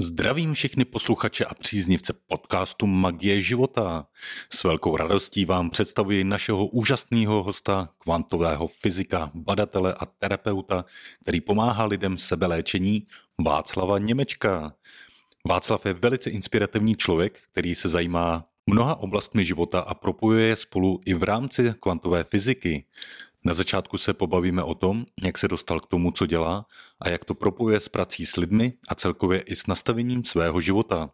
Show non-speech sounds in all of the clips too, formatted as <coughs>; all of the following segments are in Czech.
Zdravím všechny posluchače a příznivce podcastu Magie života. S velkou radostí vám představuji našeho úžasného hosta, kvantového fyzika, badatele a terapeuta, který pomáhá lidem sebeléčení, Václava Němečka. Václav je velice inspirativní člověk, který se zajímá mnoha oblastmi života a propojuje je spolu i v rámci kvantové fyziky. Na začátku se pobavíme o tom, jak se dostal k tomu, co dělá a jak to propojuje s prací s lidmi a celkově i s nastavením svého života.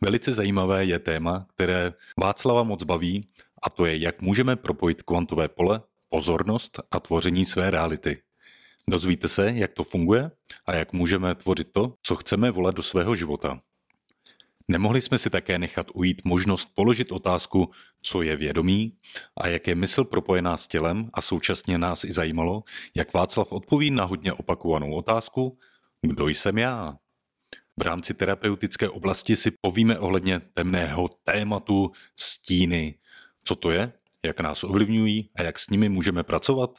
Velice zajímavé je téma, které Václava moc baví, a to je, jak můžeme propojit kvantové pole, pozornost a tvoření své reality. Dozvíte se, jak to funguje a jak můžeme tvořit to, co chceme volat do svého života. Nemohli jsme si také nechat ujít možnost položit otázku, co je vědomí a jak je mysl propojená s tělem a současně nás i zajímalo, jak Václav odpoví na hodně opakovanou otázku, kdo jsem já? V rámci terapeutické oblasti si povíme ohledně temného tématu stíny. Co to je, jak nás ovlivňují a jak s nimi můžeme pracovat?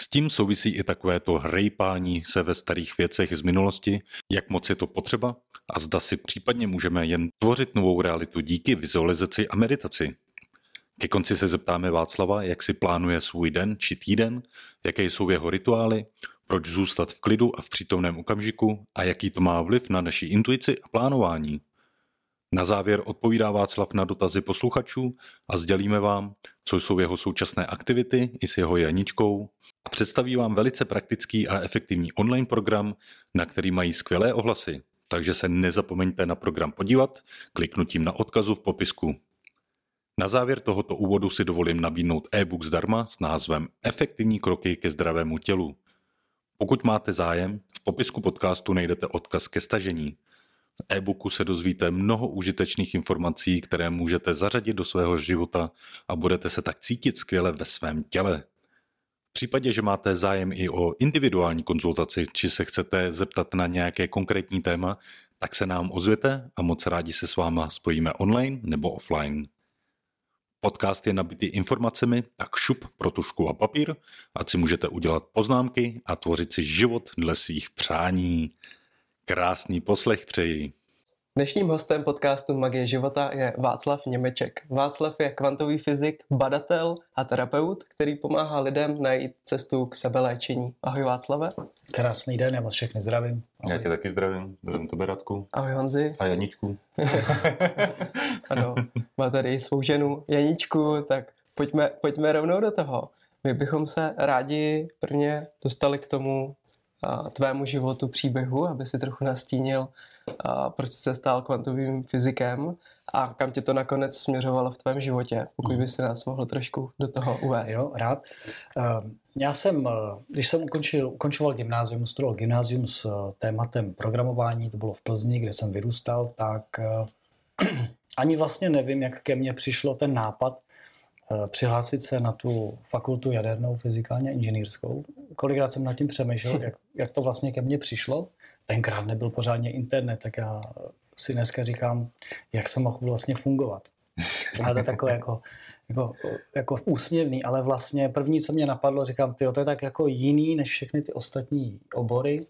S tím souvisí i takové to hrejpání se ve starých věcech z minulosti, jak moc je to potřeba a zda si případně můžeme jen tvořit novou realitu díky vizualizaci a meditaci. Ke konci se zeptáme Václava, jak si plánuje svůj den či týden, jaké jsou jeho rituály, proč zůstat v klidu a v přítomném okamžiku a jaký to má vliv na naši intuici a plánování. Na závěr odpovídá Václav na dotazy posluchačů a sdělíme vám, co jsou jeho současné aktivity i s jeho Janičkou a představí vám velice praktický a efektivní online program, na který mají skvělé ohlasy. Takže se nezapomeňte na program podívat kliknutím na odkazu v popisku. Na závěr tohoto úvodu si dovolím nabídnout e-book zdarma s názvem Efektivní kroky ke zdravému tělu. Pokud máte zájem, v popisku podcastu najdete odkaz ke stažení. E-booku se dozvíte mnoho užitečných informací, které můžete zařadit do svého života a budete se tak cítit skvěle ve svém těle. V případě, že máte zájem i o individuální konzultaci, či se chcete zeptat na nějaké konkrétní téma, tak se nám ozvěte a moc rádi se s váma spojíme online nebo offline. Podcast je nabitý informacemi, tak šup pro tušku a papír, ať si můžete udělat poznámky a tvořit si život dle svých přání. Krásný poslech přeji. Dnešním hostem podcastu Magie života je Václav Němeček. Václav je kvantový fyzik, badatel a terapeut, který pomáhá lidem najít cestu k sebeléčení. Ahoj Václave. Krásný den, já vás všechny zdravím. Ahoj. Já tě taky zdravím, zdravím tebe Radku. Ahoj Honzi. A Janičku. <laughs> ano, má tady svou ženu Janičku, tak pojďme, pojďme rovnou do toho. My bychom se rádi prvně dostali k tomu tvému životu, příběhu, aby si trochu nastínil, proč jsi se stal kvantovým fyzikem a kam tě to nakonec směřovalo v tvém životě, pokud by si nás mohl trošku do toho uvést. Jo, rád. Ehm, já jsem, eh, když jsem ukončil, ukončoval gymnázium, studoval gymnázium s eh, tématem programování, to bylo v Plzni, kde jsem vyrůstal, tak eh, <clears throat> ani vlastně nevím, jak ke mně přišlo ten nápad přihlásit se na tu fakultu jadernou fyzikálně inženýrskou. Kolikrát jsem nad tím přemýšlel, <laughs> jak, jak to vlastně ke mně přišlo. Tenkrát nebyl pořádně internet, tak já si dneska říkám, jak jsem mohl vlastně fungovat. Ale to je takové jako, jako, jako úsměvný, ale vlastně první, co mě napadlo, říkám, ty, to je tak jako jiný než všechny ty ostatní obory.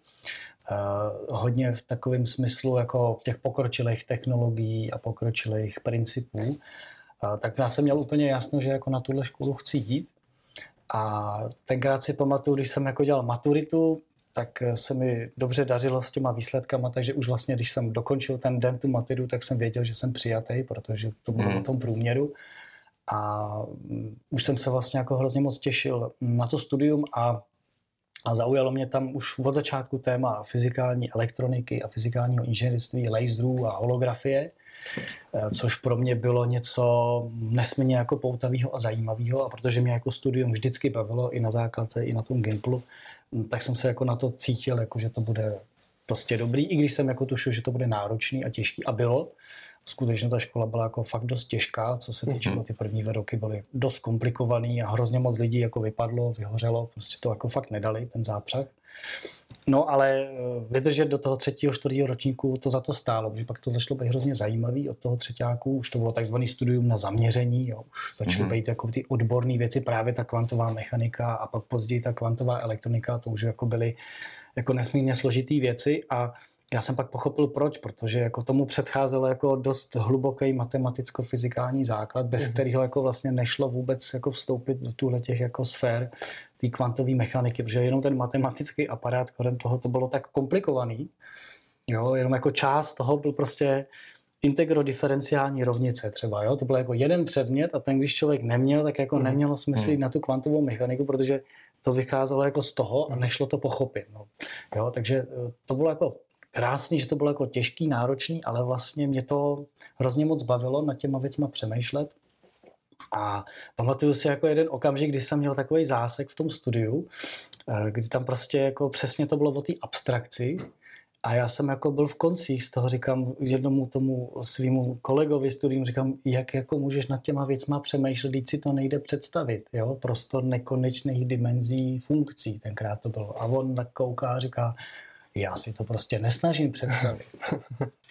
Uh, hodně v takovém smyslu jako těch pokročilých technologií a pokročilých principů. Tak já jsem měl úplně jasno, že jako na tuhle školu chci jít. A tenkrát si pamatuju, když jsem jako dělal maturitu, tak se mi dobře dařilo s těma výsledkama, takže už vlastně, když jsem dokončil ten den tu matidu, tak jsem věděl, že jsem přijatý, protože to bylo hmm. o tom průměru. A mm, už jsem se vlastně jako hrozně moc těšil na to studium a, a zaujalo mě tam už od začátku téma fyzikální elektroniky a fyzikálního inženýrství, laserů a holografie, což pro mě bylo něco nesmírně jako poutavého a zajímavého a protože mě jako studium vždycky bavilo i na základce, i na tom Gimplu, tak jsem se jako na to cítil, jako že to bude prostě dobrý, i když jsem jako tušil, že to bude náročný a těžký a bylo. Skutečně ta škola byla jako fakt dost těžká, co se týče mm-hmm. ty první dva roky byly dost komplikovaný a hrozně moc lidí jako vypadlo, vyhořelo, prostě to jako fakt nedali, ten zápřah. No ale eh, vydržet do toho třetího, čtvrtého ročníku to za to stálo, protože pak to začalo být hrozně zajímavý od toho třetíku, už to bylo takzvaný studium na zaměření, jo, už začaly mm-hmm. být jako ty odborné věci, právě ta kvantová mechanika a pak později ta kvantová elektronika, to už jako byly jako nesmírně složitý věci a já jsem pak pochopil proč, protože jako tomu předcházelo jako dost hluboký matematicko-fyzikální základ, bez mm-hmm. kterého jako vlastně nešlo vůbec jako vstoupit do tuhle těch jako sfér té kvantové mechaniky, protože jenom ten matematický aparát kolem toho to bylo tak komplikovaný, jo, jenom jako část toho byl prostě integrodifferenciální rovnice třeba, jo? to byl jako jeden předmět a ten, když člověk neměl, tak jako mm. nemělo smysl mm. na tu kvantovou mechaniku, protože to vycházelo jako z toho a mhm. nešlo to pochopit. No. Jo? Takže eh, to bylo jako krásný, že to bylo jako těžký, náročný, ale vlastně mě to hrozně moc bavilo nad těma věcma přemýšlet. A pamatuju si jako jeden okamžik, kdy jsem měl takový zásek v tom studiu, eh, kdy tam prostě jako přesně to bylo o té abstrakci, a já jsem jako byl v koncích z toho, říkám jednomu tomu svýmu kolegovi studium, říkám, jak jako můžeš nad těma věcma přemýšlet, když si to nejde představit, jo, prostor nekonečných dimenzí funkcí, tenkrát to bylo. A on kouká a říká, já si to prostě nesnažím představit. <laughs>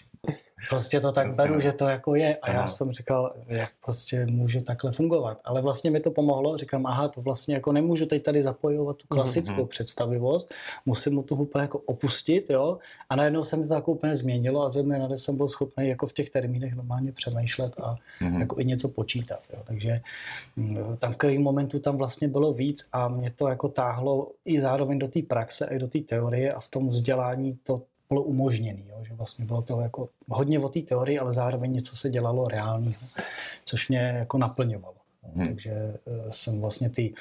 Prostě to tak beru, že to jako je. A já jsem říkal, jak prostě může takhle fungovat. Ale vlastně mi to pomohlo. Říkám, aha, to vlastně jako nemůžu teď tady zapojovat tu mhm, klasickou mm-hmm. představivost. Musím mu to úplně jako opustit, jo. A najednou se mi to jako úplně změnilo a ze dne na den jsem byl schopný jako v těch termínech normálně přemýšlet a mm-hmm. jako i něco počítat. Jo. Takže mm, tam v každém momentu tam vlastně bylo víc a mě to jako táhlo i zároveň do té praxe, i do té teorie a v tom vzdělání to bylo umožněné, že vlastně bylo to jako hodně o té teorii, ale zároveň něco se dělalo reálného, což mě jako naplňovalo. Hmm. Takže eh, jsem vlastně ty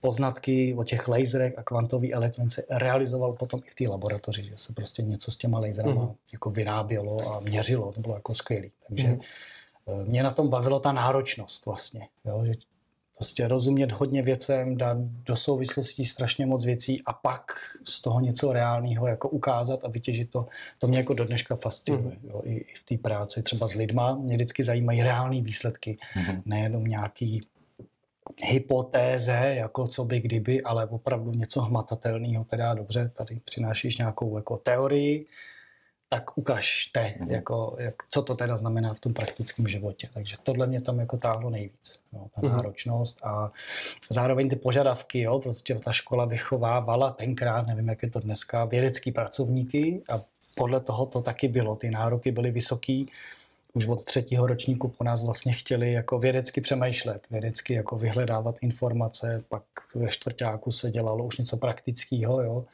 poznatky o těch laserech a kvantové elektronice realizoval potom i v té laboratoři, že se prostě něco s těma laserama hmm. jako vyrábělo a měřilo, to bylo jako skvělé. Takže hmm. mě na tom bavilo ta náročnost vlastně, jo, že prostě rozumět hodně věcem, dát do souvislostí strašně moc věcí a pak z toho něco reálného jako ukázat a vytěžit to, to mě jako do dneška fascinuje. Mm. Jo, i, I v té práci třeba s lidma mě vždycky zajímají reální výsledky, mm. nejenom nějaký hypotéze, jako co by kdyby, ale opravdu něco hmatatelného, teda dobře, tady přinášíš nějakou jako teorii, tak ukažte, mm-hmm. jako, jak, co to teda znamená v tom praktickém životě. Takže tohle mě tam jako táhlo nejvíc, jo, ta mm-hmm. náročnost a zároveň ty požadavky, jo, prostě ta škola vychovávala tenkrát, nevím, jak je to dneska, vědecký pracovníky a podle toho to taky bylo. Ty nároky byly vysoký, už od třetího ročníku po nás vlastně chtěli jako vědecky přemýšlet, vědecky jako vyhledávat informace, pak ve čtvrtáku se dělalo už něco praktického, jo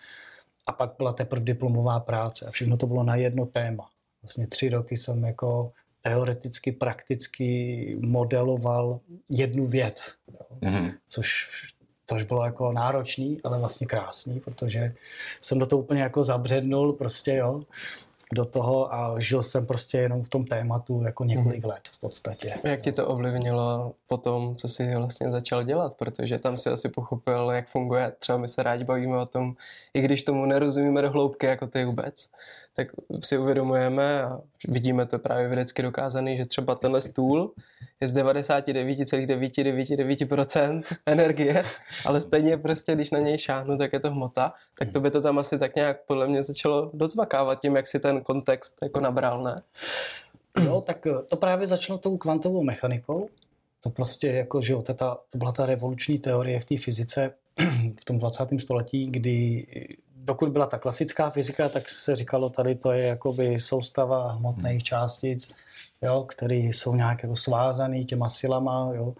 a pak byla teprve diplomová práce a všechno to bylo na jedno téma. Vlastně tři roky jsem jako teoreticky, prakticky modeloval jednu věc, jo. Mm-hmm. což tož bylo jako náročný, ale vlastně krásný, protože jsem do toho úplně jako zabřednul prostě, jo do toho a žil jsem prostě jenom v tom tématu jako několik mm. let v podstatě. Jak ti to ovlivnilo po tom, co jsi vlastně začal dělat? Protože tam si asi pochopil, jak funguje. Třeba my se rádi bavíme o tom, i když tomu nerozumíme do hloubky jako ty vůbec, tak si uvědomujeme a vidíme to právě vědecky dokázaný, že třeba tenhle stůl je z 99,999% energie, ale stejně prostě, když na něj šáhnu, tak je to hmota, tak to by to tam asi tak nějak podle mě začalo docvakávat tím, jak si ten kontext jako nabral, ne? Jo, tak to právě začalo tou kvantovou mechanikou. To prostě jako, že jo, to byla ta revoluční teorie v té fyzice <clears throat> v tom 20. století, kdy dokud byla ta klasická fyzika, tak se říkalo, tady to je jakoby soustava hmotných hmm. částic, jo, které jsou nějak jako svázané těma silama, jo,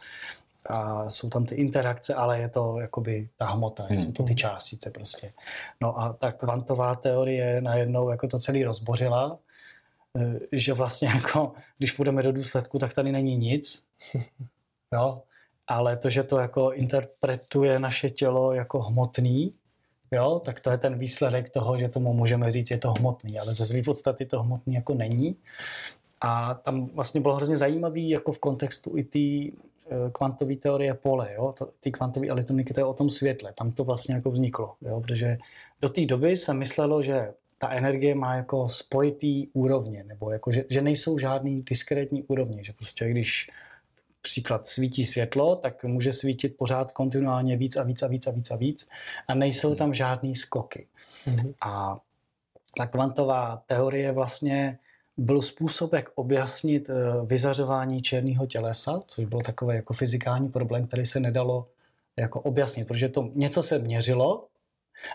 a jsou tam ty interakce, ale je to jakoby ta hmota, hmm. jsou to ty částice prostě. No a ta kvantová teorie najednou jako to celý rozbořila, eh, že vlastně <laughs> jako, když půjdeme do důsledku, tak tady není nic, jo, ale to, že to jako interpretuje naše tělo jako hmotný, jo, tak to je ten výsledek toho, že tomu můžeme říct, je to hmotný, ale ze své podstaty to hmotný jako není. A tam vlastně bylo hrozně zajímavý jako v kontextu i té eh, kvantové teorie pole, jo, ty kvantové elektroniky, to je o tom světle, tam to vlastně jako vzniklo, jo, protože do té doby se myslelo, že ta energie má jako spojitý úrovně, nebo jako, že, že nejsou žádný diskrétní úrovně, že prostě když příklad svítí světlo, tak může svítit pořád kontinuálně víc a víc a víc a víc a víc a nejsou tam žádný skoky. Mm-hmm. A ta kvantová teorie vlastně byl způsob, jak objasnit eh, vyzařování černého tělesa, což byl takový jako fyzikální problém, který se nedalo jako objasnit, protože to něco se měřilo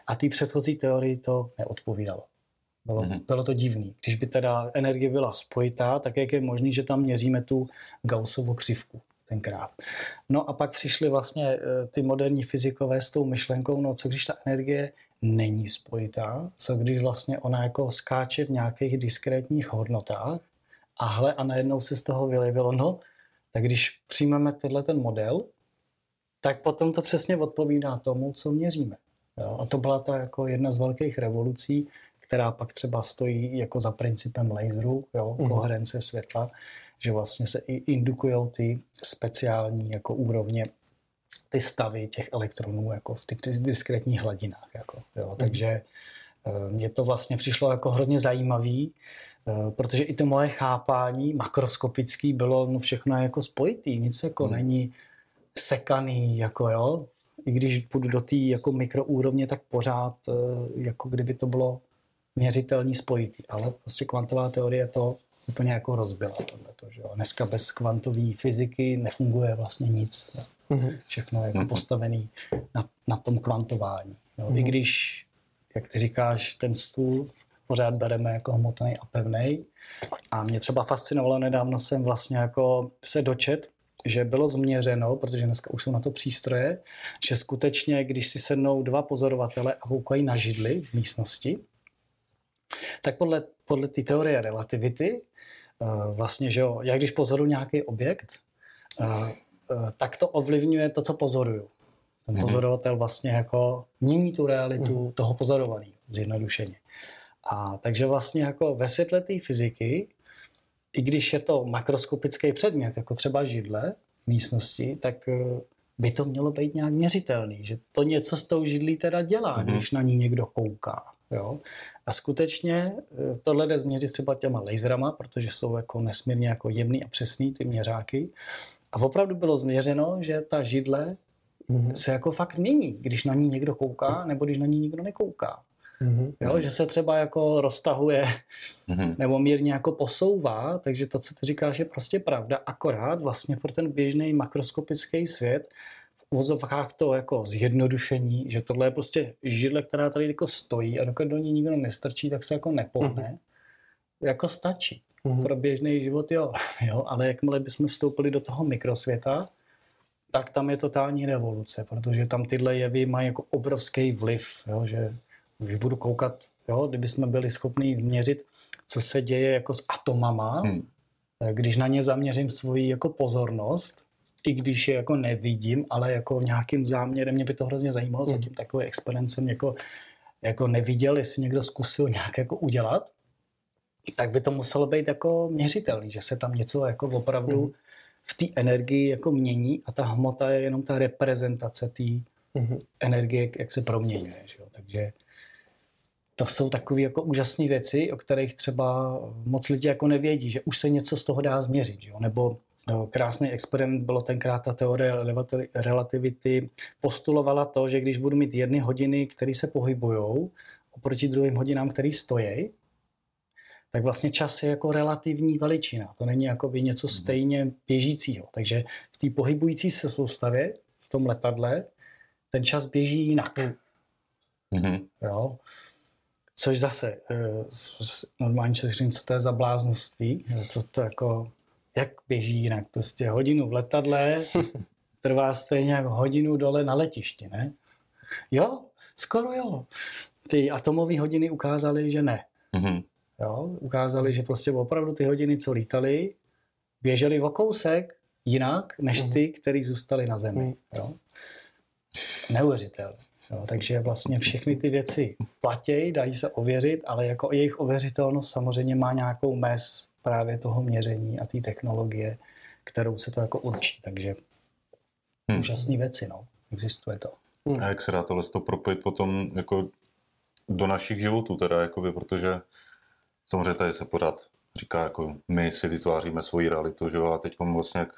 a té předchozí teorii to neodpovídalo. Bylo, mm-hmm. bylo to divný. Když by teda energie byla spojitá, tak jak je možný, že tam měříme tu Gaussovu křivku tenkrát. No a pak přišly vlastně eh, ty moderní fyzikové s tou myšlenkou, no co když ta energie není spojitá, co když vlastně ona jako skáče v nějakých diskrétních hodnotách a hle a najednou se z toho vylevilo, no tak když přijmeme tenhle ten model, tak potom to přesně odpovídá tomu, co měříme. Jo? A to byla ta jako jedna z velkých revolucí, která pak třeba stojí jako za principem laseru, jo? Mm. koherence světla, že vlastně se i indukují ty speciální jako úrovně ty stavy těch elektronů jako v těch diskrétních hladinách. Jako, jo. Mm. Takže eh, mě to vlastně přišlo jako hrozně zajímavý, eh, protože i to moje chápání makroskopický bylo no všechno jako spojitý, nic jako mm. není sekaný, jako jo, i když půjdu do té jako mikroúrovně, tak pořád eh, jako kdyby to bylo měřitelný spojitý, ale prostě kvantová teorie to úplně jako rozbila tohleto, že jo. Dneska bez kvantové fyziky nefunguje vlastně nic. Mm-hmm. Všechno je jako mm-hmm. postavený na, na tom kvantování. Jo. Mm-hmm. I když, jak ty říkáš, ten stůl pořád bereme jako hmotný a pevný. A mě třeba fascinovalo, nedávno jsem vlastně jako se dočet, že bylo změřeno, protože dneska už jsou na to přístroje, že skutečně, když si sednou dva pozorovatele a koukají na židli v místnosti, tak podle, podle té teorie relativity, eh, vlastně, že jo, já když pozoruju nějaký objekt, eh, eh, tak to ovlivňuje to, co pozoruju. Ten mhm. pozorovatel vlastně jako mění tu realitu mm. toho pozorovaného, zjednodušeně. A takže vlastně jako ve světle té fyziky i když je to makroskopický předmět, jako třeba židle v místnosti, tak by to mělo být nějak měřitelný, že to něco s tou židlí teda dělá, mm-hmm. když na ní někdo kouká. Jo? A skutečně eh, tohle jde změřit třeba těma laserama, protože jsou jako nesmírně jako jemný a přesný ty měřáky. A opravdu bylo změřeno, že ta židle mm-hmm. se jako fakt mění, když na ní někdo kouká, nebo když na ní nikdo nekouká. Mm-hmm. Jo, že se třeba jako roztahuje mm-hmm. nebo mírně jako posouvá, takže to, co ty říkáš, je prostě pravda, akorát vlastně pro ten běžný makroskopický svět v úvozovkách to jako zjednodušení, že tohle je prostě židle, která tady jako stojí a dokud do ní nikdo nestrčí, tak se jako nepohne, mm-hmm. jako stačí. Mm-hmm. Pro běžný život jo, <laughs> jo, ale jakmile bychom vstoupili do toho mikrosvěta, tak tam je totální revoluce, protože tam tyhle jevy mají jako obrovský vliv, jo, že už budu koukat, jo, kdyby jsme byli schopni měřit, co se děje jako s atomama, hmm. když na ně zaměřím svoji jako pozornost, i když je jako nevidím, ale jako nějakým záměrem, mě by to hrozně zajímalo, hmm. zatím takový experiment jsem jako, jako neviděl, jestli někdo zkusil nějak jako udělat, tak by to muselo být jako měřitelný, že se tam něco jako opravdu hmm. v té energii jako mění a ta hmota je jenom ta reprezentace té hmm. energie, jak se proměňuje. Že jo? Takže to jsou takové jako úžasné věci, o kterých třeba moc lidí jako nevědí, že už se něco z toho dá změřit. Jo? Nebo krásný experiment bylo tenkrát ta teorie relativity, postulovala to, že když budu mít jedny hodiny, které se pohybují, oproti druhým hodinám, které stojí, tak vlastně čas je jako relativní veličina. To není jako by něco mhm. stejně běžícího. Takže v té pohybující se soustavě, v tom letadle, ten čas běží jinak. Mm-hmm. Jo? Což zase, eh, člověk říká, co to je za bláznoství, to, to jako, jak běží jinak, prostě hodinu v letadle <laughs> trvá stejně jako hodinu dole na letišti, ne? Jo, skoro jo. Ty atomové hodiny ukázaly, že ne. Mm-hmm. Jo, ukázali, že prostě opravdu ty hodiny, co lítaly, běžely o kousek jinak, než mhm. ty, které zůstaly na Zemi. Mhm. Jo. Neuvěřitelné. Jo, takže vlastně všechny ty věci platí, dají se ověřit, ale jako jejich ověřitelnost samozřejmě má nějakou mez právě toho měření a té technologie, kterou se to jako určí. Takže hmm. úžasné věci, no. Existuje to. Hmm. A jak se dá tohle to propojit potom jako do našich životů teda, jakoby, protože samozřejmě tady se pořád říká, jako my si vytváříme svoji realitu, že jo, a teď vlastně jak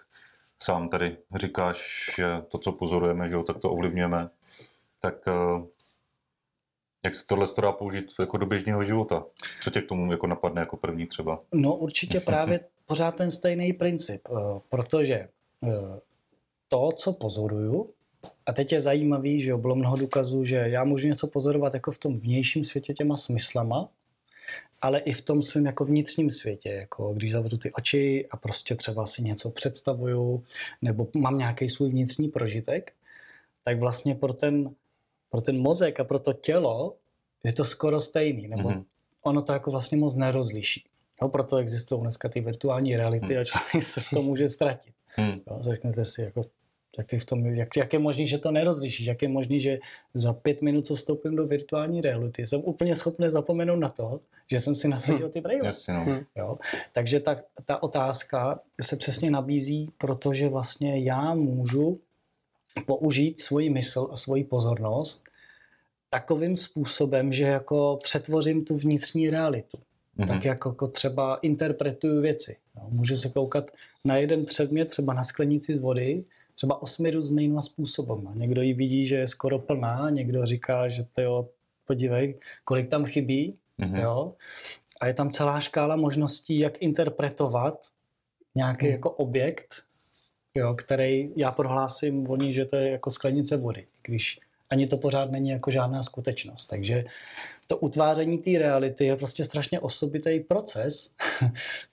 sám tady říkáš, že to, co pozorujeme, že jo, tak to ovlivňujeme tak eh, jak se tohle dá použít jako do běžného života? Co tě k tomu jako napadne jako první třeba? No určitě <laughs> právě pořád ten stejný princip, eh, protože eh, to, co pozoruju, a teď je zajímavý, že bylo mnoho důkazů, že já můžu něco pozorovat jako v tom vnějším světě těma smyslama, ale i v tom svém jako vnitřním světě, jako když zavřu ty oči a prostě třeba si něco představuju, nebo mám nějaký svůj vnitřní prožitek, tak vlastně pro ten, pro ten mozek a pro to tělo je to skoro stejný, nebo mm-hmm. ono to jako vlastně moc nerozliší. No, proto existují dneska ty virtuální reality mm. a člověk se v tom může ztratit. Mm. Jo, řeknete si, jako, jak, je v tom, jak, jak je možný, že to nerozlišíš, jak je možný, že za pět minut, co vstoupím do virtuální reality, jsem úplně schopný zapomenout na to, že jsem si nasadil hm. ty brýle. Jasně, no. Hmm. jo? Takže ta, ta otázka se přesně nabízí, protože vlastně já můžu použít svoji mysl a svoji pozornost takovým způsobem, že jako přetvořím tu vnitřní realitu. Mm-hmm. Tak jako, jako třeba interpretuju věci. No, můžu se koukat na jeden předmět, třeba na sklenici z vody, třeba osmi různýma způsobem. Někdo ji vidí, že je skoro plná, někdo říká, že to jo, podívej, kolik tam chybí, mm-hmm. jo. A je tam celá škála možností, jak interpretovat nějaký mm. jako objekt, jo, který já prohlásím voní, že to je jako sklenice vody, když ani to pořád není jako žádná skutečnost. Takže to utváření té reality je prostě strašně osobitý proces <laughs>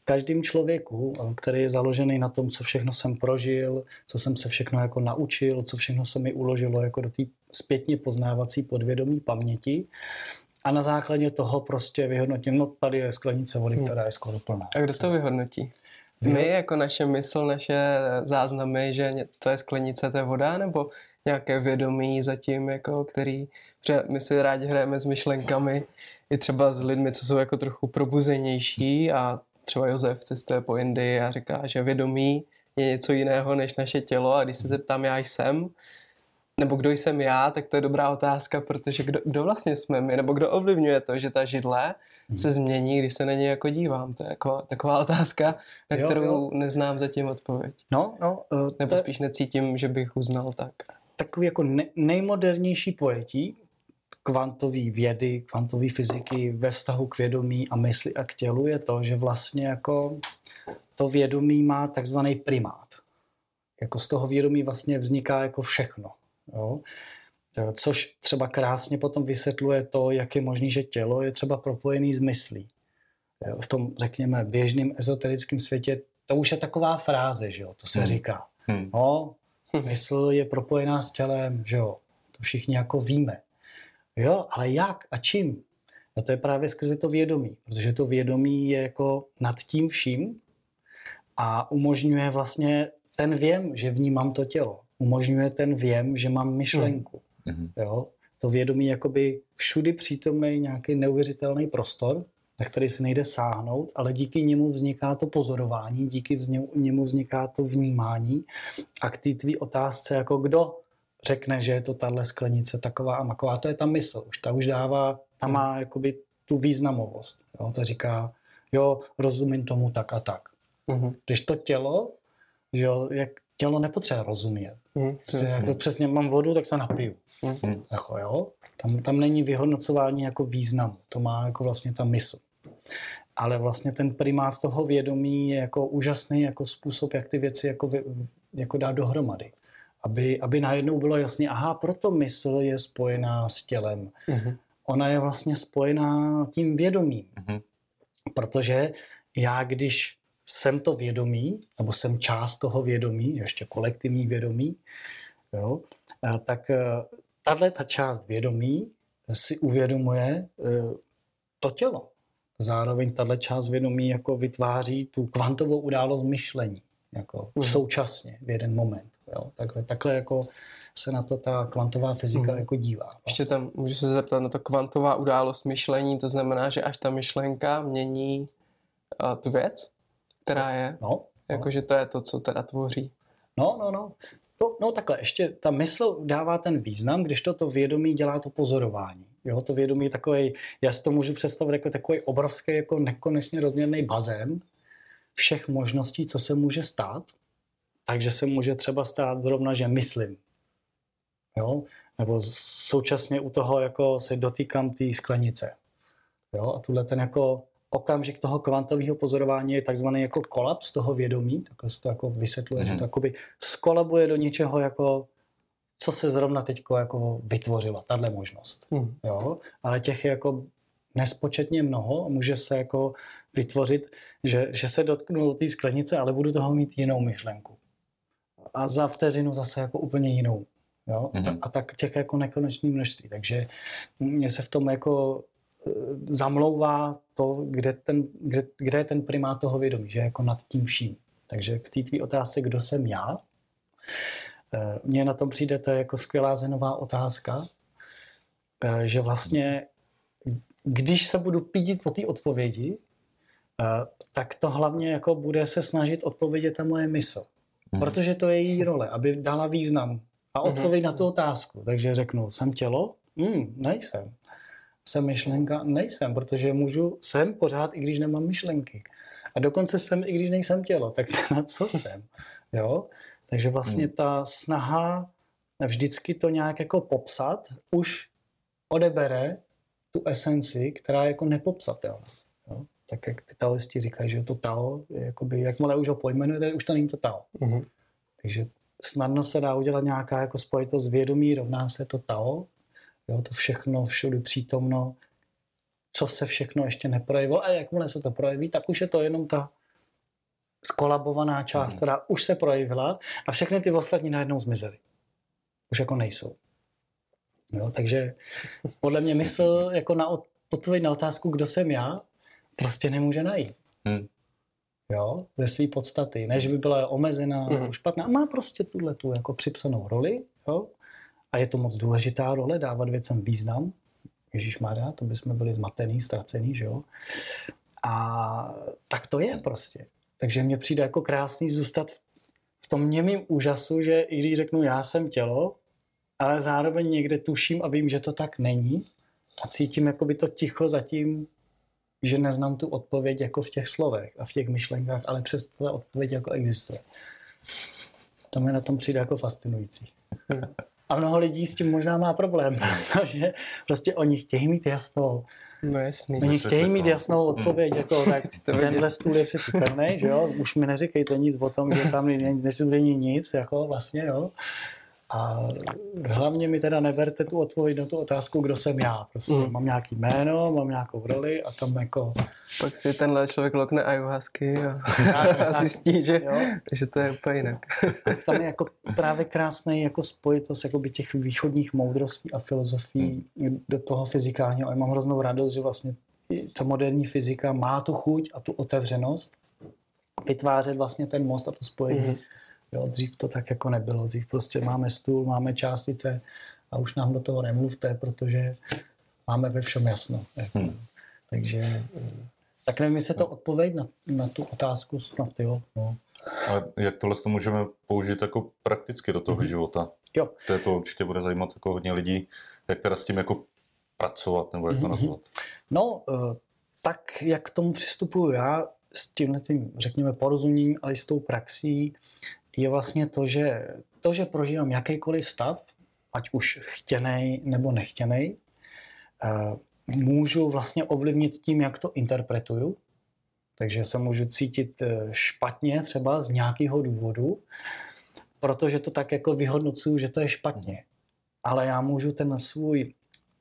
v každém člověku, který je založený na tom, co všechno jsem prožil, co jsem se všechno jako naučil, co všechno se mi uložilo jako do té zpětně poznávací podvědomí paměti. A na základě toho prostě vyhodnotím, no tady je sklenice vody, hmm. která je skoro plná. A kdo to vyhodnotí? My, jako naše mysl, naše záznamy, že to je sklenice, to je voda, nebo nějaké vědomí zatím, jako, který, že my si rádi hrajeme s myšlenkami, i třeba s lidmi, co jsou jako trochu probuzenější a třeba Josef cestuje po Indii a říká, že vědomí je něco jiného než naše tělo a když se zeptám, já jsem, nebo kdo jsem já, tak to je dobrá otázka, protože kdo, kdo vlastně jsme my, nebo kdo ovlivňuje to, že ta židle hmm. se změní, když se na ně jako dívám. To je jako, taková otázka, na jo, kterou jo. neznám zatím odpověď. No, no. Uh, nebo spíš necítím, že bych uznal tak takový jako ne, nejmodernější pojetí kvantové vědy, kvantové fyziky ve vztahu k vědomí a mysli a k tělu je to, že vlastně jako to vědomí má takzvaný primát. Jako z toho vědomí vlastně vzniká jako všechno. Jo? Což třeba krásně potom vysvětluje to, jak je možné, že tělo je třeba propojený s myslí. V tom, řekněme, běžném ezoterickém světě to už je taková fráze, že jo? to se hmm. říká. Hmm. No, Mysl je propojená s tělem, že jo. To všichni jako víme. Jo, ale jak a čím? No to je právě skrze to vědomí, protože to vědomí je jako nad tím vším a umožňuje vlastně ten věm, že vnímám to tělo. Umožňuje ten věm, že mám myšlenku. Mm. Jo? To vědomí je jakoby všudy přítomný nějaký neuvěřitelný prostor, na který se nejde sáhnout, ale díky němu vzniká to pozorování, díky němu vzniká to vnímání a k té tvý otázce, jako kdo řekne, že je to tahle sklenice taková a maková, to je ta mysl, už ta už dává, ta má jakoby tu významovost, jo, ta říká, jo, rozumím tomu tak a tak. Uh-huh. Když to tělo, jo, jak tělo nepotřebuje rozumět. Uh-huh. Jako přesně mám vodu, tak se napiju. Uh-huh. Jako, jo? Tam, tam není vyhodnocování jako významu, to má jako vlastně ta mysl. Ale vlastně ten primát toho vědomí je jako úžasný jako způsob, jak ty věci jako, jako dát dohromady. Aby, aby najednou bylo jasné, aha, proto mysl je spojená s tělem. Uh-huh. Ona je vlastně spojená tím vědomím. Uh-huh. Protože já, když jsem to vědomí, nebo jsem část toho vědomí, ještě kolektivní vědomí, jo, tak eh, tahle ta část vědomí si uvědomuje eh, to tělo. Zároveň tahle část vědomí jako vytváří tu kvantovou událost myšlení. Jako mm. současně, v jeden moment. Jo? Takhle, takhle jako se na to ta kvantová fyzika mm. jako dívá. Vlastně. Ještě tam můžu se zeptat na to kvantová událost myšlení, to znamená, že až ta myšlenka mění uh, tu věc, která je, no, jakože no. to je to, co teda tvoří. No, no, no. No, no takhle, ještě ta mysl dává ten význam, když to, to vědomí dělá to pozorování. Jo, to vědomí je takový, já si to můžu představit jako takový obrovský, jako nekonečně rozměrný bazén všech možností, co se může stát. Takže se může třeba stát zrovna, že myslím. Jo? Nebo současně u toho jako se dotýkám té sklenice. Jo? A tuhle ten jako okamžik toho kvantového pozorování je takzvaný jako kolaps toho vědomí, takhle se to jako vysvětluje, mm-hmm. že to jakoby skolabuje do něčeho jako co se zrovna teď jako vytvořila, tahle možnost. Mm. Jo? Ale těch je jako nespočetně mnoho, může se jako vytvořit, že, že se dotknu té sklenice, ale budu toho mít jinou myšlenku. A za vteřinu zase jako úplně jinou. Jo? Mm-hmm. A tak těch jako nekonečné množství. Takže mě se v tom jako zamlouvá to, kde, ten, kde, kde je ten primát toho vědomí, že jako nad tím vším. Takže k té tvý otázce, kdo jsem já, e, mně na tom přijde, to jako skvělá zenová otázka, e, že vlastně, když se budu pídit po té odpovědi, tak to hlavně jako bude se snažit odpovědět ta moje mysl. Mm. Protože to je její role, aby dala význam a mhm. odpověď mm-hmm. na tu otázku. Takže řeknu, jsem tělo? Hmm, nejsem. Jsem myšlenka? Nejsem, protože můžu, jsem pořád, i když nemám myšlenky. A dokonce jsem, i když nejsem tělo, tak <laughs> na co jsem? Jo? Takže vlastně mm. ta snaha vždycky to nějak jako popsat už odebere tu esenci, která je jako nepopsatelná. Jo? Tak jak ty taoisti říkají, že to tao, jakoby, jakmile už ho pojmenuje, už to není to tao. Mm-hmm. Takže snadno se dá udělat nějaká jako spojitost vědomí, rovná se to Tao, jo, to všechno všude přítomno, co se všechno ještě neprojevilo a jakmile se to projeví, tak už je to jenom ta skolabovaná část, mm. která už se projevila a všechny ty ostatní najednou zmizely. Už jako nejsou. Jo, takže podle mě mysl jako na odpověď na otázku, kdo jsem já, prostě nemůže najít. Hmm jo, ze své podstaty, než by byla omezená mm. nebo špatná. Má prostě tuhle tu jako připsanou roli, jo, a je to moc důležitá role, dávat věcem význam. Ježíš Maria, to bychom byli zmatený, ztracený, že jo. A tak to je prostě. Takže mně přijde jako krásný zůstat v tom němým úžasu, že i když řeknu, já jsem tělo, ale zároveň někde tuším a vím, že to tak není a cítím jako by to ticho zatím že neznám tu odpověď jako v těch slovech a v těch myšlenkách, ale přesto ta odpověď jako existuje. To mi na tom přijde jako fascinující. <laughs> A mnoho lidí s tím možná má problém, <laughs> protože prostě oni chtějí mít jasnou. No jasný. Oni <laughs> chtějí mít jasnou odpověď, jako tak tenhle stůl je přeci pevný, že jo? Už mi neříkejte nic o tom, že tam není nic, jako vlastně, jo? A hlavně mi teda neberte tu odpověď na tu otázku, kdo jsem já. Prostě mm. mám nějaký jméno, mám nějakou roli a tam jako... Pak si tenhle člověk lokne ayahuasky a, <laughs> a zjistí, že, že to je úplně jinak. tam je jako právě krásný jako spojitost jakoby těch východních moudrostí a filozofií mm. do toho fyzikálního. A já mám hroznou radost, že vlastně ta moderní fyzika má tu chuť a tu otevřenost vytvářet vlastně ten most a to spojení mm Jo, dřív to tak jako nebylo. Dřív prostě máme stůl, máme částice a už nám do toho nemluvte, protože máme ve všem jasno. Jako. Hmm. Takže tak nevím, jestli to odpověď na, na tu otázku snad, jo. No. A jak tohle to můžeme použít jako prakticky do toho mm-hmm. života? Jo. To, to určitě bude zajímat jako hodně lidí, jak teda s tím jako pracovat, nebo jak to mm-hmm. nazvat? No, eh, tak jak k tomu přistupuju já, s tímhle tím, řekněme, porozuměním, ale i s tou praxí, je vlastně to, že to, že prožívám jakýkoliv stav, ať už chtěný nebo nechtěný, eh, můžu vlastně ovlivnit tím, jak to interpretuju. Takže se můžu cítit eh, špatně třeba z nějakého důvodu, protože to tak jako vyhodnocuju, že to je špatně. Ale já můžu ten svůj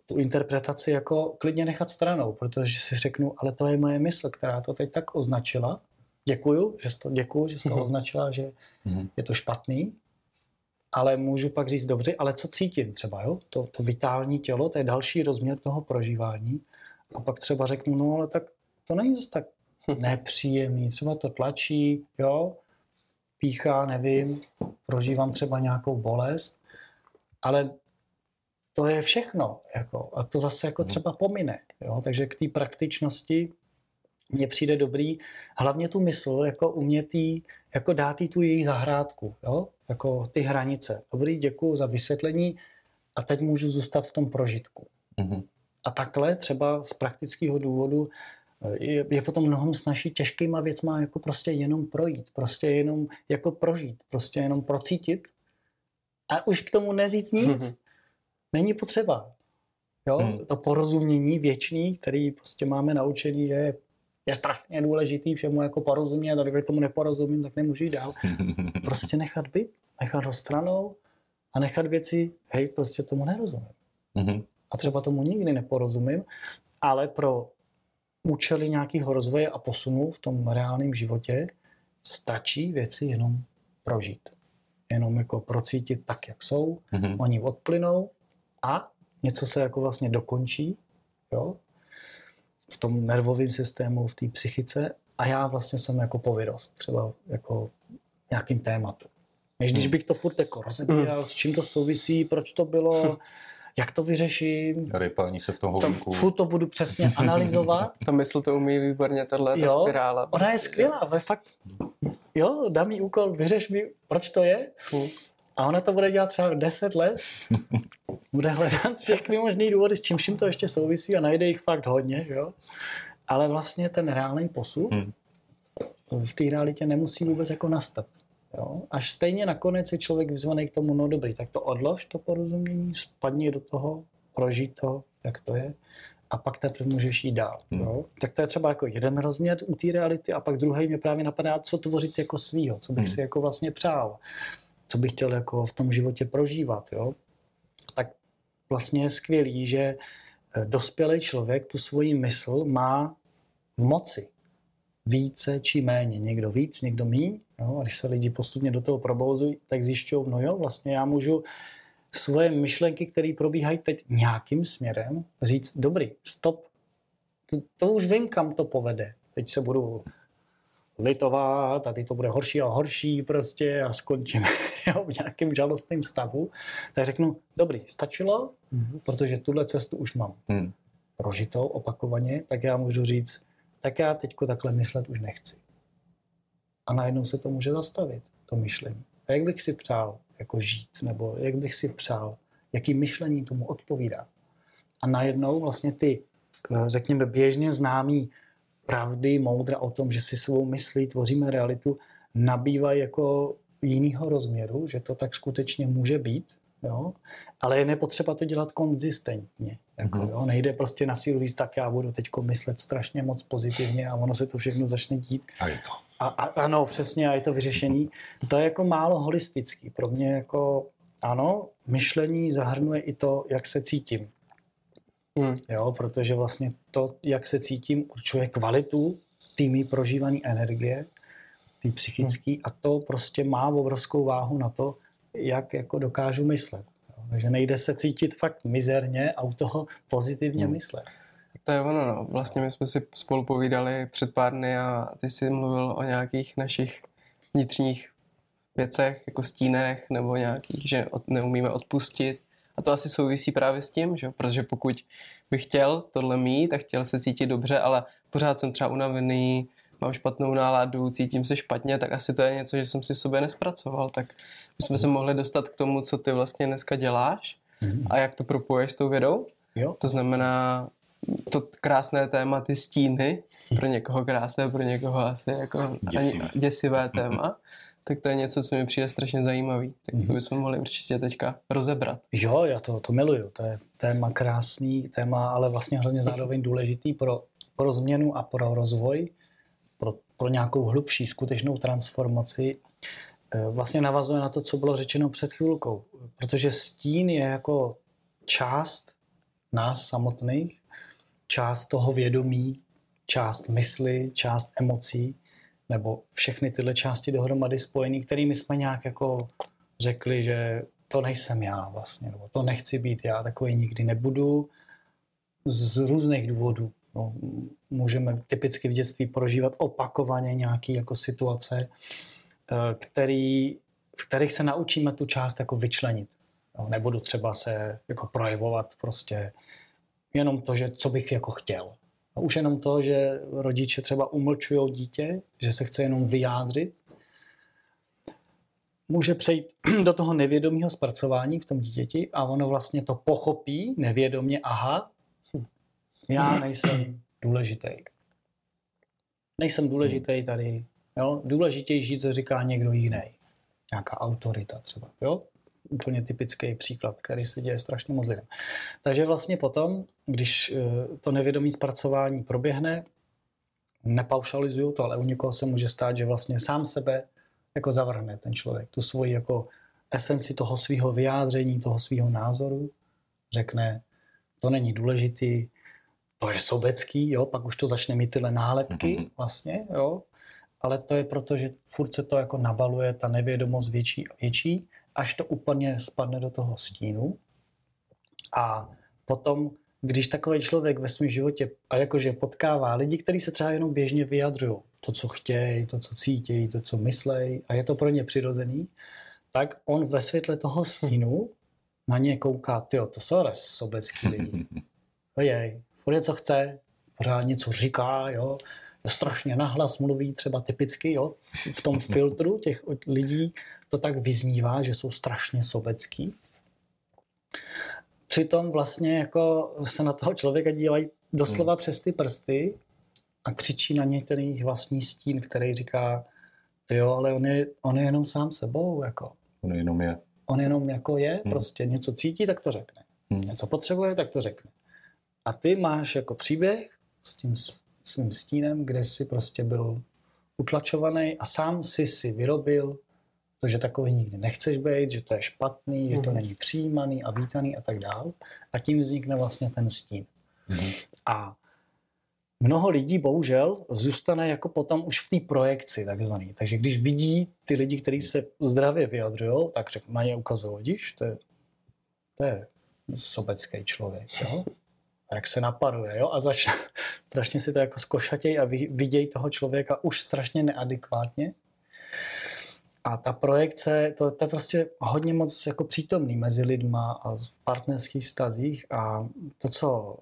tu interpretaci jako klidně nechat stranou, protože si řeknu, ale to je moje mysl, která to teď tak označila děkuju, že to, děkuju, že jsi to mhm. označila, že mm-hmm. je to špatný, ale můžu pak říct dobře, ale co cítím třeba, jo? To, to vitální tělo, to je další rozměr toho prožívání a pak třeba řeknu, no ale tak to není zase tak nepříjemný, třeba to tlačí, jo, píchá, nevím, prožívám třeba nějakou bolest, ale to je všechno, jako, a to zase jako mhm. třeba pomine, jo, takže k té praktičnosti mně přijde dobrý hlavně tu mysl jako umětý, jako dát jí tu její zahrádku, jo? jako ty hranice. Dobrý, děkuji za vysvětlení a teď můžu zůstat v tom prožitku. Mm-hmm. A takhle třeba z praktického důvodu eh, je, je potom mnohem snažší těžkýma věcma jako prostě jenom projít, prostě jenom jako prožít, prostě jenom procítit a už k tomu neříct nic. Mm-hmm. Není potřeba. Jo? Mm. To porozumění věčný, který prostě máme naučený, že je je strašně důležitý všemu jako porozumět a když tomu neporozumím, tak nemůžu jít dál. <laughs> Prostě nechat být, nechat ho stranou a nechat věci, hej, prostě tomu nerozumím. Mm-hmm. A třeba tomu nikdy neporozumím, ale pro účely nějakého rozvoje a posunu v tom reálném životě stačí věci jenom prožít. Jenom jako procítit tak, jak jsou, Mhm. oni odplynou a něco se jako vlastně dokončí, jo, v tom nervovém systému, v té psychice a já vlastně jsem jako povědost, třeba jako nějakým tématu. Než když bych to furt jako rozebíral, s čím to souvisí, proč to bylo, jak to vyřeším, Rypání se v tom to, hovínku. furt to budu přesně <laughs> analyzovat. Ta mysl to umí výborně, tahle ta Jo, spirála. Ona je skvělá, ve fakt, jo, dám mi úkol, vyřeš mi, proč to je, Hm. A ona to bude dělat třeba 10 let. <laughs> Bude hledat všechny možné důvody, s čím vším to ještě souvisí a najde jich fakt hodně, že jo. Ale vlastně ten reálný posun Hmm. v té realitě nemusí vůbec jako nastat. Jo? Až stejně nakonec je člověk vyzvaný k tomu, no dobrý, tak to odlož, to porozumění, spadni do toho, prožij to, jak to je, a pak teprve můžeš jít dál. Hmm. Jo? Tak to je třeba jako jeden rozměr u té reality a pak druhý mě právě napadá, co tvořit jako svýho, co bych Hmm. si jako vlastně přál, co bych chtěl jako v tom životě prožívat. Jo? Tak vlastně je skvělý, že eh, dospělý člověk tu svoji mysl má v moci. Více či méně. Někdo víc, někdo míň. Jo? A když se lidi postupně do toho probouzují, tak zjišťují, no jo, vlastně já můžu svoje myšlenky, které probíhají teď nějakým směrem, říct, dobrý, stop, to, to už vím, kam to povede. Teď se budu litovat a teď to bude horší a horší prostě a skončím jo, <laughs> v nějakém žalostném stavu, tak řeknu, dobrý, stačilo, Mhm. protože tuhle cestu už mám Hmm. prožitou opakovaně, tak já můžu říct, tak já teďko takhle myslet už nechci. A najednou se to může zastavit, to myšlení. A jak bych si přál jako žít, nebo jak bych si přál, jaký myšlení tomu odpovídá. A najednou vlastně ty, eh, řekněme, běžně známý pravdy, moudra o tom, že si svou myslí tvoříme realitu, nabývají jako jinýho rozměru, že to tak skutečně může být, jo? ale je nepotřeba to dělat konzistentně. Jako, Mhm. jo? Nejde prostě na sílu říct, tak já budu teď myslet strašně moc pozitivně a ono se to všechno začne dít. A je to. A, a, ano, přesně, a je to vyřešení. To je jako málo holistický. Pro mě jako, ano, myšlení zahrnuje i to, jak se cítím. Hm. Jo, protože vlastně to, jak se cítím, určuje kvalitu týmy prožívané energie, tý psychický, a to prostě má obrovskou váhu na to, jak jako dokážu myslet. Jo, takže nejde se cítit fakt mizerně a u toho pozitivně Hmm. myslet. To je ono, no. Vlastně my jsme si spolu povídali před pár dny a ty jsi mluvil o nějakých našich vnitřních věcech, jako stínech nebo nějakých, že od, neumíme odpustit. A to asi souvisí právě s tím, že? protože pokud bych chtěl tohle mít a chtěl se cítit dobře, ale pořád jsem třeba unavený, mám špatnou náladu, cítím se špatně, tak asi to je něco, že jsem si v sobě nespracoval. Tak bychom se mohli dostat k tomu, co ty vlastně dneska děláš a jak to propoješ s tou vědou. Jo? To znamená, to krásné téma, ty stíny, pro někoho krásné, pro někoho asi jako Děsivé. ani děsivé téma, <laughs> tak to je něco, co mi přijde strašně zajímavý. Tak to Mhm. bychom mohli určitě teďka rozebrat. Jo, já to, to miluju. To je téma krásný, téma, ale vlastně hrozně zároveň důležitý pro, pro změnu a pro rozvoj, pro, pro nějakou hlubší skutečnou transformaci. Eh, Vlastně navazuje na to, co bylo řečeno před chvilkou. Protože stín je jako část nás samotných, část toho vědomí, část mysli, část emocí, nebo všechny tyhle části dohromady spojený, kterými jsme nějak jako řekli, že to nejsem já vlastně, nebo to nechci být já, takový nikdy nebudu, z různých důvodů. No, můžeme typicky v dětství prožívat opakovaně nějaké jako situace, eh, který, v kterých se naučíme tu část jako vyčlenit. No, nebudu třeba se jako projevovat prostě jenom to, že co bych jako chtěl. A už jenom to, že rodiče třeba umlčují dítě, že se chce jenom vyjádřit, může přejít <clears throat> do toho nevědomého zpracování v tom dítěti a ono vlastně to pochopí nevědomě, aha, hm, já nejsem důležitý. Nejsem důležitý tady. Jo? Důležitější, co říká někdo jiný. Nějaká autorita třeba. Jo? Úplně typický příklad, který se děje strašně moc lidem. Takže vlastně potom, když eh, to nevědomí zpracování proběhne, nepaušalizuju to, ale u někoho se může stát, že vlastně sám sebe jako zavrhne ten člověk, tu svoji jako esenci toho svého vyjádření, toho svého názoru, řekne, to není důležitý, to je sobecký, jo, pak už to začne mít tyhle nálepky Mhm. vlastně, jo, ale to je proto, že furt se to jako nabaluje, ta nevědomost větší a větší, až to úplně spadne do toho stínu a potom, když takový člověk ve svém životě a jakože potkává lidi, kteří se třeba jenom běžně vyjadřují, to, co chtějí, to, co cítí, to, co myslej a je to pro ně přirozený, tak on ve světle toho stínu na ně kouká, tyjo, to jsou ale sobecký lidi. <laughs> Ojej, furt něco chce, pořád něco říká, jo, strašně nahlas mluví, třeba typicky, jo, v- tom filtru těch lidí to tak vyznívá, že jsou strašně sobecký. Přitom vlastně jako se na toho člověka dívají doslova přes ty prsty a křičí na některý vlastní stín, který říká, ty jo, ale on je, on je jenom sám sebou, jako. On jenom je. On jenom jako je, Hmm. prostě něco cítí, tak to řekne. Hmm. Něco potřebuje, tak to řekne. A ty máš jako příběh s tím s- svým stínem, kde jsi prostě byl utlačovaný a sám si si vyrobil to, že takový nikdy nechceš být, že to je špatný, že to Mhm. není přijímaný a vítaný a tak dál. A tím vznikne vlastně ten stín. Mhm. A mnoho lidí bohužel zůstane jako potom už v té projekci takzvaný. Takže když vidí ty lidi, kteří se zdravě vyjadřují, tak řek, na ně ukazují, vidíš, to je, to je sobecký člověk, jo? A jak se napaduje, jo? A začne, <laughs> strašně si to jako zkošatěj a vidějí toho člověka už strašně neadekvátně. A ta projekce, to, to je prostě hodně moc jako přítomný mezi lidma a v partnerských stazích a to, co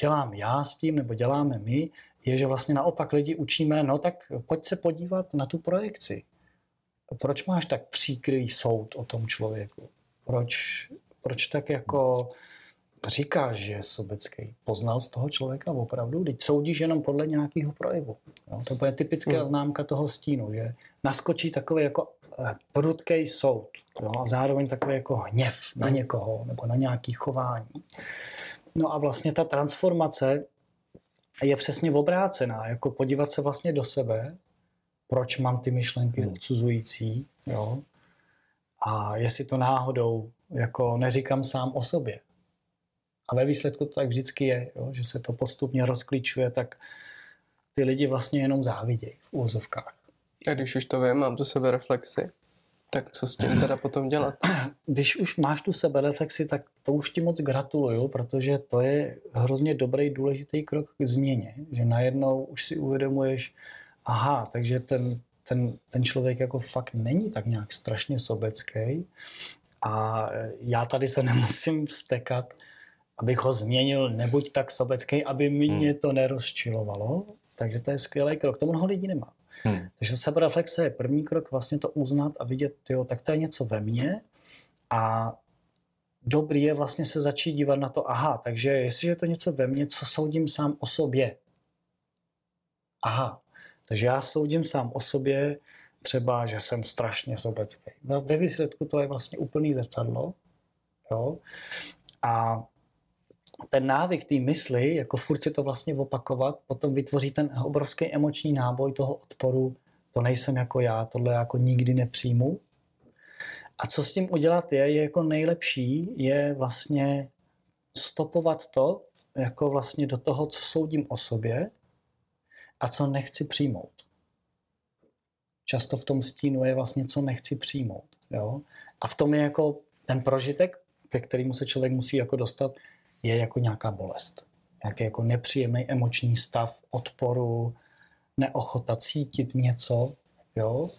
dělám já s tím, nebo děláme my, je, že vlastně naopak lidi učíme, no tak pojď se podívat na tu projekci. Proč máš tak příkrý soud o tom člověku? Proč, proč tak jako říkáš, že je sobecký? Poznal z toho člověka opravdu? Teď soudíš jenom podle nějakého projevu. Jo? To je typická Hmm. známka toho stínu, že naskočí takový jako eh, prudký soud jo? a zároveň takový jako hněv na Hmm. někoho nebo na nějaký chování. No a vlastně ta transformace je přesně obrácená, jako podívat se vlastně do sebe, proč mám ty myšlenky Hmm. odsuzující, jo? A jestli to náhodou jako neříkám sám o sobě. A ve výsledku to tak vždycky je, jo? že se to postupně rozklíčuje, tak ty lidi vlastně jenom závidějí v úvozovkách. A když už to vím, mám tu sebereflexi, tak co s tím teda potom dělat? <clears throat> Když už máš tu sebereflexi, tak to už ti moc gratuluju, protože to je hrozně dobrý, důležitý krok k změně, že najednou už si uvědomuješ, aha, takže ten, ten, ten člověk jako fakt není tak nějak strašně sobecký a já tady se <laughs> nemusím vstekat, abych ho změnil, nebuď tak sobecký, aby mě to nerozčilovalo. Takže to je skvělý krok. To mnoho lidí nemá. Hmm. Takže sebereflexe je první krok, vlastně to uznat a vidět, jo, tak to je něco ve mně a dobrý je vlastně se začít dívat na to, aha, takže jestliže je to něco ve mně, co soudím sám o sobě. Aha, takže já soudím sám o sobě třeba, že jsem strašně sobecký. No, ve výsledku to je vlastně úplný zrcadlo. Jo? A ten návyk té mysli, jako furt si to vlastně opakovat, potom vytvoří ten obrovský emoční náboj toho odporu, to nejsem jako já, tohle jako nikdy nepřijmu. A co s tím udělat je, je jako nejlepší, je vlastně stopovat to, jako vlastně do toho, co soudím o sobě a co nechci přijmout. Často v tom stínu je vlastně, co nechci přijmout. Jo? A v tom je jako ten prožitek, ke kterému se člověk musí jako dostat, je jako nějaká bolest. Nějaký jako nepříjemný emoční stav odporu, neochota cítit něco, jo.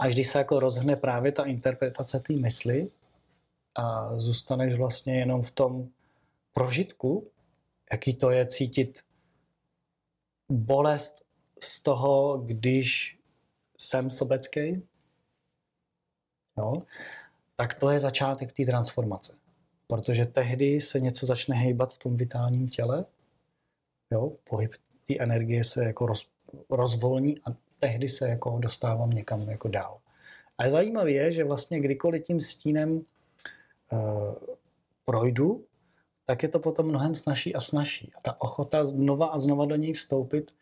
Až když se jako rozhne právě ta interpretace té mysli a zůstaneš vlastně jenom v tom prožitku, jaký to je cítit bolest z toho, když jsem sobecký, jo, tak to je začátek té transformace. Protože tehdy se něco začne hejbat v tom vitálním těle, jo, pohyb té energie se jako roz, rozvolní a tehdy se jako dostávám někam jako dál. A zajímavé je, že vlastně kdykoliv tím stínem uh, projdu, tak je to potom mnohem snažší a snažší. A ta ochota znova a znova do něj vstoupit,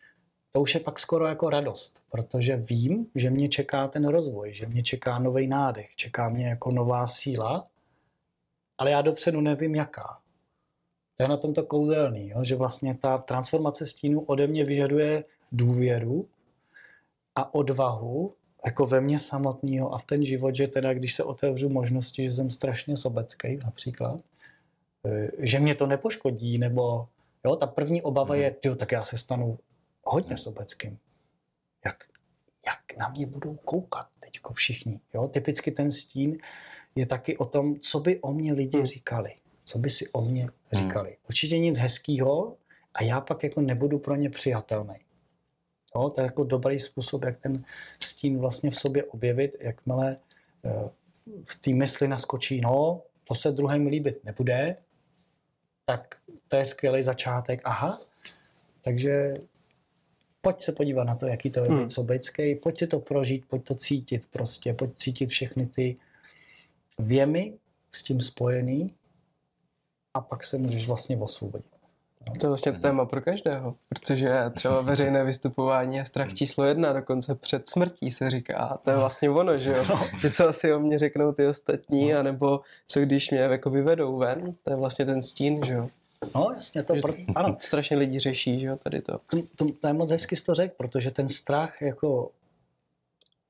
to už je pak skoro jako radost, protože vím, že mě čeká ten rozvoj, že mě čeká nový nádech, čeká mě jako nová síla, ale já dopředu nevím jaká. To je na tomto kouzelný, jo? že vlastně ta transformace stínu ode mě vyžaduje důvěru a odvahu jako ve mně samotného a v ten život, že teda když se otevřu možnosti, že jsem strašně sobecký například, eh, že mě to nepoškodí, nebo jo, ta první obava je, jo, tak já se stanu hodně sobeckým. Jak, jak na mě budou koukat teďko všichni. Jo? Typicky ten stín je taky o tom, co by o mě lidi říkali. Co by si o mě říkali. Určitě nic hezkýho a já pak jako nebudu pro ně přijatelný. Jo, to je jako dobrý způsob, jak ten stín vlastně v sobě objevit, jakmile eh, v té mysli naskočí, no, to se druhém líbit nebude, tak to je skvělý začátek, aha, takže pojď se podívat na to, jaký to je Hmm. být sobecký, pojď si to prožít, pojď to cítit prostě, pojď cítit všechny ty věmy s tím spojený a pak se můžeš vlastně osvobodit. To je vlastně téma pro každého, protože třeba veřejné vystupování je strach číslo jedna, dokonce před smrtí se říká. A to je vlastně ono, že jo? Že co asi o mě řeknou ty ostatní, anebo co když mě jako vyvedou ven, to je vlastně ten stín, že jo? No jasně, to pro, ano, Strašně lidi řeší, že jo, tady to. to, to, to je moc hezky to řekl, protože ten strach jako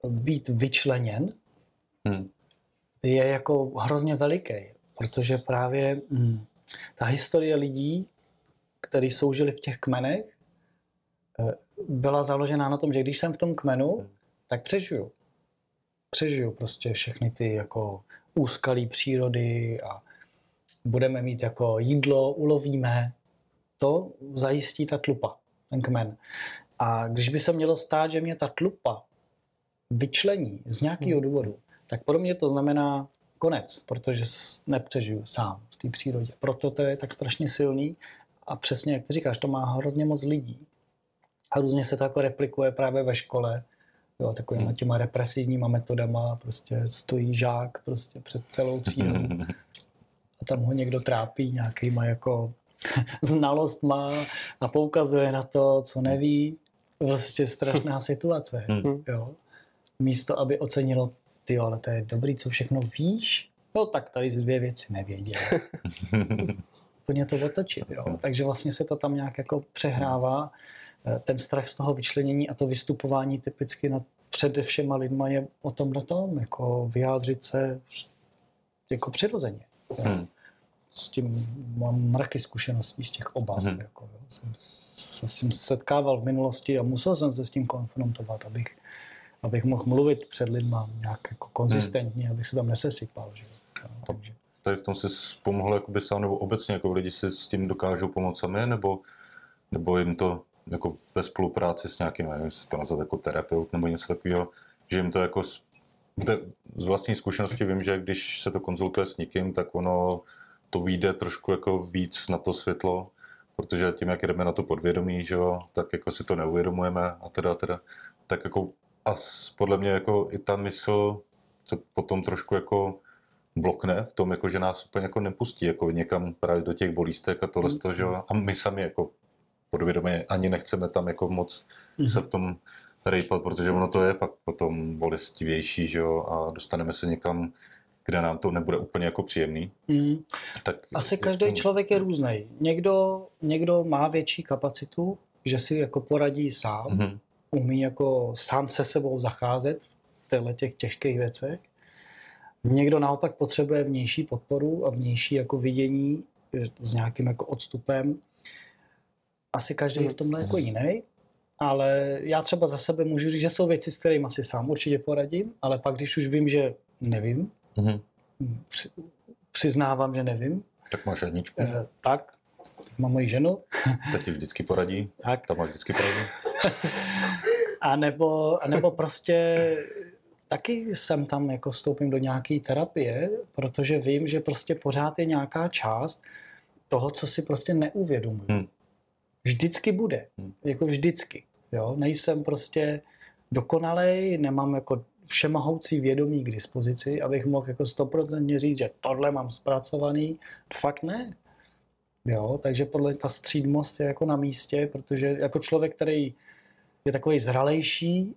být vyčleněn Hmm. Je jako hrozně veliký, protože právě hm, ta historie lidí, kteří soužili v těch kmenech, eh, byla založená na tom, že když jsem v tom kmenu, tak přežiju. Přežiju prostě všechny ty jako úskalí přírody a budeme mít jako jídlo, ulovíme. To zajistí ta tlupa, ten kmen. A když by se mělo stát, že mě ta tlupa vyčlení z nějakého důvodu, tak pro mě to znamená konec, protože nepřežiju sám v té přírodě. Proto to je tak strašně silný a přesně, jak ty říkáš, to má hrozně moc lidí. A různě se to jako replikuje právě ve škole, jo, takovýma těma represivníma metodama, prostě stojí žák prostě před celou třídou <laughs> a tam ho někdo trápí nějakýma jako <laughs> znalostma a poukazuje na to, co neví. Prostě strašná situace. Hmm. Jo. Místo, aby ocenilo, ty ale to je dobrý, co všechno víš, no tak tady z dvě věci nevěděl. <laughs> Úplně to otočit. Jo. Takže vlastně se to tam nějak jako přehrává. Eh, Ten strach z toho vyčlenění a to vystupování typicky nad před všema lidma je o tomhle tom, jako vyjádřit se jako přirozeně. Jo Hmm. s tím mám mraky zkušeností z těch obav. Mhm. Jako, jo. Jsem se setkával v minulosti a musel jsem se s tím konfrontovat, abych, abych mohl mluvit před lidma nějak jako konzistentně, abych se tam nesesypal. Že? takže. Tady v tom si pomohl jakoby sám, nebo obecně jako lidi si s tím dokážou pomoct sami, nebo, nebo jim to jako ve spolupráci s nějakým, nevím, jestli to nazvat jako terapeut nebo něco takového, že jim to jako z, z vlastní zkušenosti vím, že když se to konzultuje s někým, tak ono to vyjde trošku jako víc na to světlo, protože tím, jak jdeme na to podvědomí, že jo, tak jako si to neuvědomujeme a teda, a teda, tak jako a podle mě jako i ta mysl se potom trošku jako blokne v tom, jako, že nás úplně jako nepustí jako někam právě do těch bolístek a tohle, mm. že jo, a my sami jako podvědomě ani nechceme tam jako moc Mhm. se v tom rejpat, protože ono to je pak potom bolestivější, že jo, a dostaneme se někam, kde nám to nebude úplně jako příjemný. Mm. Tak Asi každý člověk je různý. Někdo, někdo má větší kapacitu, že si jako poradí sám, Mhm. Umí jako sám se sebou zacházet v těchto těch těžkých věcech. Někdo naopak potřebuje vnější podporu a vnější jako vidění s nějakým jako odstupem. Asi každý je v tomhle jako jiný, ale já třeba za sebe můžu říct, že jsou věci, s kterými si sám určitě poradím, ale pak, když už vím, že nevím, Mhm. při- přiznávám, že nevím, Tak máš jedničku, eh, tak mám moji ženu, <laughs> ta ti vždycky poradí, tak ta máš vždycky pravdu. <laughs> A nebo, a nebo prostě taky jsem tam jako vstoupím do nějaké terapie, protože vím, že prostě pořád je nějaká část toho, co si prostě neuvědomuji. Hmm. Vždycky bude. Hmm. Jako vždycky. Jo? Nejsem prostě dokonalej, nemám jako všemohoucí vědomí k dispozici, abych mohl jako stoprocentně říct, že tohle mám zpracovaný. Fakt ne. Jo, takže podle ta střídmost je jako na místě, protože jako člověk, který je takový zralejší,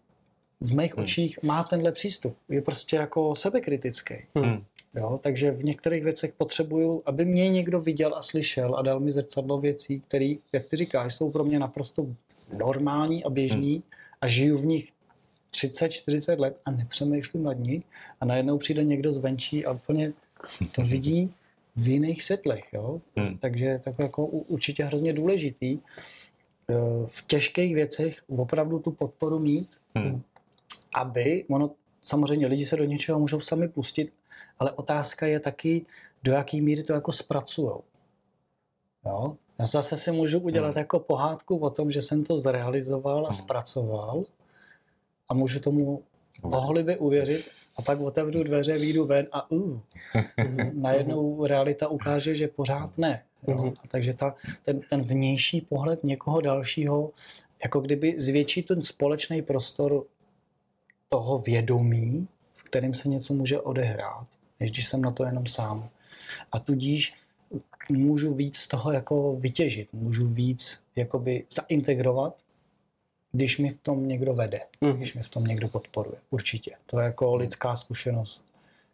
v mých Hmm. očích má tenhle přístup. Je prostě jako sebekritický. Hmm. Jo? Takže v některých věcech potřebuju, aby mě někdo viděl a slyšel a dal mi zrcadlo věcí, které, jak ty říkáš, jsou pro mě naprosto normální a běžný hmm. a žiju v nich 30-40 let a nepřemýšlím nad ní a najednou přijde někdo zvenčí a úplně to vidí v jiných světlech. Jo? Hmm. Takže tak jako určitě hrozně důležitý eh, v těžkých věcech opravdu tu podporu mít, hmm. aby, ono samozřejmě lidi se do něčeho můžou sami pustit, ale otázka je taky, do jaký míry to jako zpracujou. Jo? Já zase si můžu udělat hmm. jako pohádku o tom, že jsem to zrealizoval a hmm. zpracoval a můžu tomu pohlibě uvěřit a pak otevřu dveře, výjdu ven a uh, <laughs> najednou realita ukáže, že pořád ne. Jo? Mhm. A takže ta, ten, ten vnější pohled někoho dalšího, jako kdyby zvětší ten společný prostor toho vědomí, v kterém se něco může odehrát, než když jsem na to jenom sám. A tudíž můžu víc z toho jako vytěžit, můžu víc jakoby zaintegrovat když mi v tom někdo vede, mm. když mi v tom někdo podporuje. Určitě. To je jako lidská zkušenost,